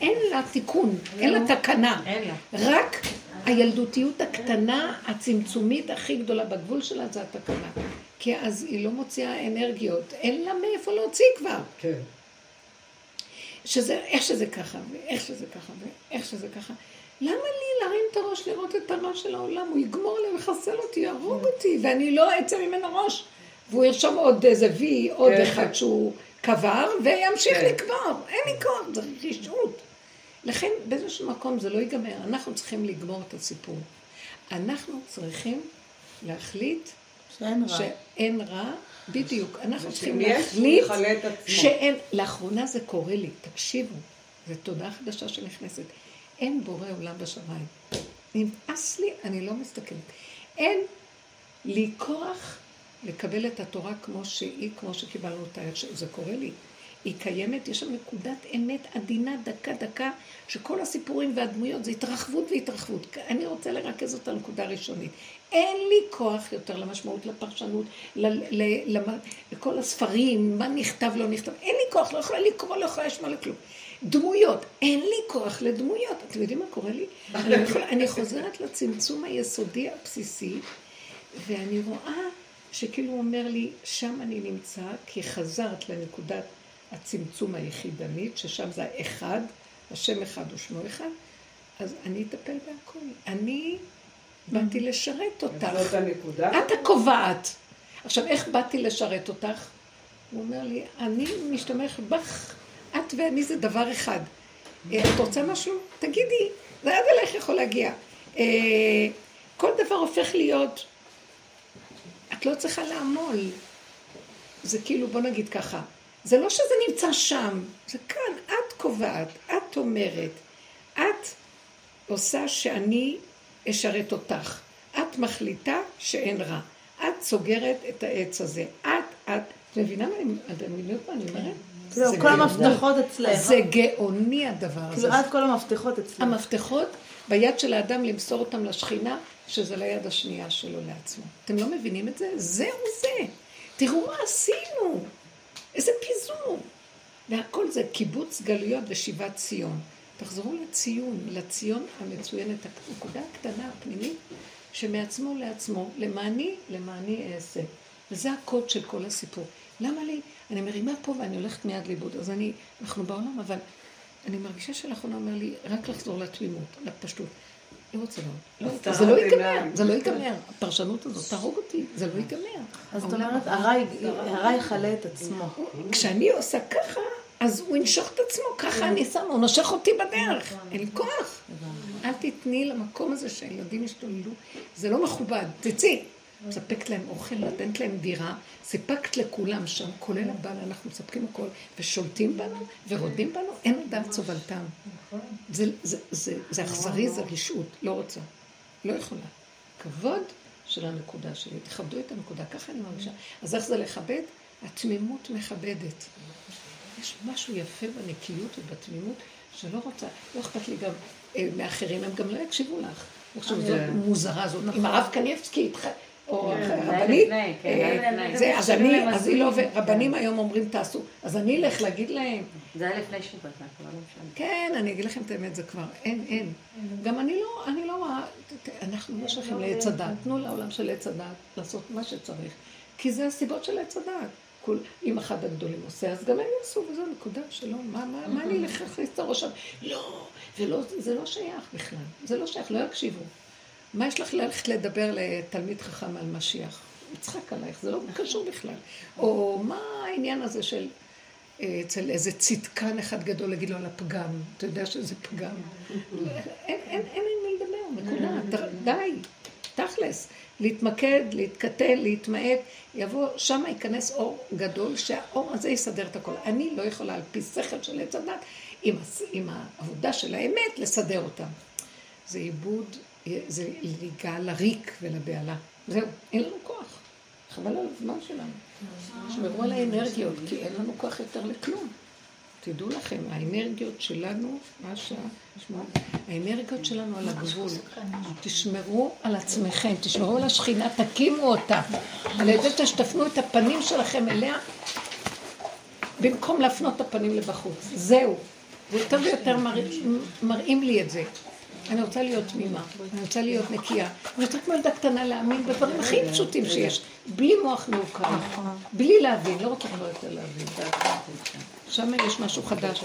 אין לה תיקון, אין לה תקנה. אין לה. רק הילדותיות הקטנה, הצמצומית הכי גדולה בגבול שלה זה התקנה. כי אז היא לא מוציאה אנרגיות, אין לה מאיפה להוציא כבר. כן. שזה, איך שזה ככה, ואיך שזה ככה, ואיך שזה ככה. למה לי להרים את הראש, לראות את הרע של העולם? הוא יגמור עליי, יחסל אותי, יהרוג אותי, ואני לא אצא ממנו ראש. והוא ירשום עוד איזה וי, עוד כן. אחד שהוא קבר, וימשיך כן. לקבור. אין לי כוח, זה רשעות. לכן באיזשהו מקום זה לא ייגמר, אנחנו צריכים לגמור את הסיפור. אנחנו צריכים להחליט שאין רע. שאין רע, בדיוק. אנחנו צריכים להחליט. שאין, לאחרונה זה קורה לי, תקשיבו, זו תודה חדשה שנכנסת. אין בורא עולם בשמיים. נמאס לי, אני לא מסתכלת. אין לי כוח לקבל את התורה כמו שהיא, כמו שקיבלנו אותה, איך שזה קורה לי. היא קיימת, יש שם נקודת אמת עדינה, דקה דקה, שכל הסיפורים והדמויות זה התרחבות והתרחבות. אני רוצה לרכז אותה נקודה ראשונית. אין לי כוח יותר למשמעות, לפרשנות, ל- ל- למ- לכל הספרים, מה נכתב, לא נכתב. אין לי כוח, לא יכולה לקרוא, לא יכולה לשמוע לכלום. דמויות, אין לי כוח לדמויות. אתם יודעים מה קורה לי? אני, יכולה, אני חוזרת לצמצום היסודי הבסיסי, ואני רואה שכאילו הוא אומר לי, שם אני נמצא, כי חזרת לנקודת הצמצום היחידנית, ששם זה האחד, השם אחד ושמו אחד, אז אני אטפל בהכל. אני באתי לשרת אותך. זאת הנקודה. את הקובעת. עכשיו, איך באתי לשרת אותך? הוא אומר לי, אני משתמש בך, את ואני זה דבר אחד. אה, את רוצה משהו? תגידי, זה עד אלייך יכול להגיע. אה, כל דבר הופך להיות, את לא צריכה לעמול. זה כאילו, בוא נגיד ככה, זה לא שזה נמצא שם, זה כאן, את קובעת, את אומרת, את עושה שאני אשרת אותך. את מחליטה שאין רע. את סוגרת את העץ הזה. את, את, את מבינה מה אני, אתם מבינות מה אני אומרת? כאילו, זה כל. המפתחות אצלך. זה גאוני הדבר הזה. כאילו, את כל המפתחות אצלך. המפתחות ביד של האדם למסור אותם לשכינה, שזה ליד השנייה שלו לעצמו. אתם לא מבינים את זה? זהו זה. תראו מה עשינו. איזה פיזור. והכל זה קיבוץ גלויות ושיבת ציון. תחזרו לציון, לציון המצוינת, הנקודה הקטנה הפנימית, שמעצמו לעצמו, למעני, למעני אעשה. וזה הקוד של כל הסיפור. למה לי? אני מרימה פה ואני הולכת מיד לאיבוד. אז אני, אנחנו בעולם, אבל אני מרגישה שלאחרונה אומר לי, רק לחזור לתמימות, לפשטות. לא רוצה רוצה. זה לא ייגמר, זה לא ייגמר. הפרשנות הזאת תהרוג אותי, זה לא ייגמר. אז זאת אומרת, הרע יכלה את עצמו. כשאני עושה ככה, אז הוא ינשוך את עצמו, ככה אני שמה, הוא נושך אותי בדרך, אין לי כוח. אל תתני למקום הזה שהילדים ישתוללו, זה לא מכובד, תצאי. מספקת להם אוכל, נותנת להם דירה, סיפקת לכולם שם, כולל הבעל, אנחנו מספקים הכל, ושולטים בנו, ורודים בנו, אין עוד ארץ סובלתם. זה- זה- זה זה אכזרי, זה רשעות, לא רוצה. לא יכולה. כבוד של הנקודה שלי, תכבדו את הנקודה, ככה אני מרגישה. אז איך זה לכבד? התמימות מכבדת. יש משהו יפה בנקיות ובתמימות שלא רוצה, לא אכפת לי גם אה, מאחרים, הם גם לא יקשיבו לך. אני חושבת שזאת מוזרה זאת. אם הרב קניבסקי כן, לפני, כן, אה, אז אני, אז היא לא, מזמין. רבנים היום אומרים תעשו, אז אני אלך להגיד להם, זה היה לפני שבת, זה כבר לא משנה. כן, אני אגיד לכם את האמת, זה כבר, אין, אין. גם אני לא, אני לא רואה, אנחנו לא שייכים לעץ הדעת. תנו לעולם של עץ הדעת לעשות מה שצריך. כי זה הסיבות של עץ. כול- אם אחד הגדולים עושה, אז גם הם יעשו, וזו נקודה שלא, מה, מה, מה אני אלך להכניס את הראש? לא, ולא, זה לא שייך בכלל. זה לא שייך, לא יקשיבו. מה יש לך ללכת לדבר לתלמיד חכם על משיח? יצחק עלייך, זה לא קשור בכלל. או מה העניין הזה של אה, אצל איזה צדקן אחד גדול להגיד לו על הפגם, אתה יודע שזה פגם. אין, עם מי לדבר, נקודה, די, תכלס. להתמקד, להתקטל, להתמעט, יבוא, שם ייכנס אור גדול, שהאור הזה יסדר את הכל. אני לא יכולה על פי שכל של עץ הדת, עם, עם העבודה של האמת, לסדר אותם. זה עיבוד, זה ליגה לריק ולבהלה. זהו, אין לנו כוח. חבל על הזמן שלנו. שמרו על האנרגיות, כי אין לנו כוח יותר לכלום. תדעו לכם, האנרגיות שלנו, מה שה... האנרגיות שלנו על הגבול. תשמרו על עצמכם, תשמרו על השכינה, תקימו אותה. על ידי זה שתפנו את הפנים שלכם אליה, במקום להפנות את הפנים לבחוץ. זהו. ויותר ויותר מראים לי את זה. אני רוצה להיות תמימה, אני רוצה להיות נקייה. אני רוצה כמו ילדה קטנה להאמין בדברים הכי פשוטים שיש, בלי מוח מעוקר, בלי להבין, לא רוצה כבר יותר להבין. שם יש משהו חדש.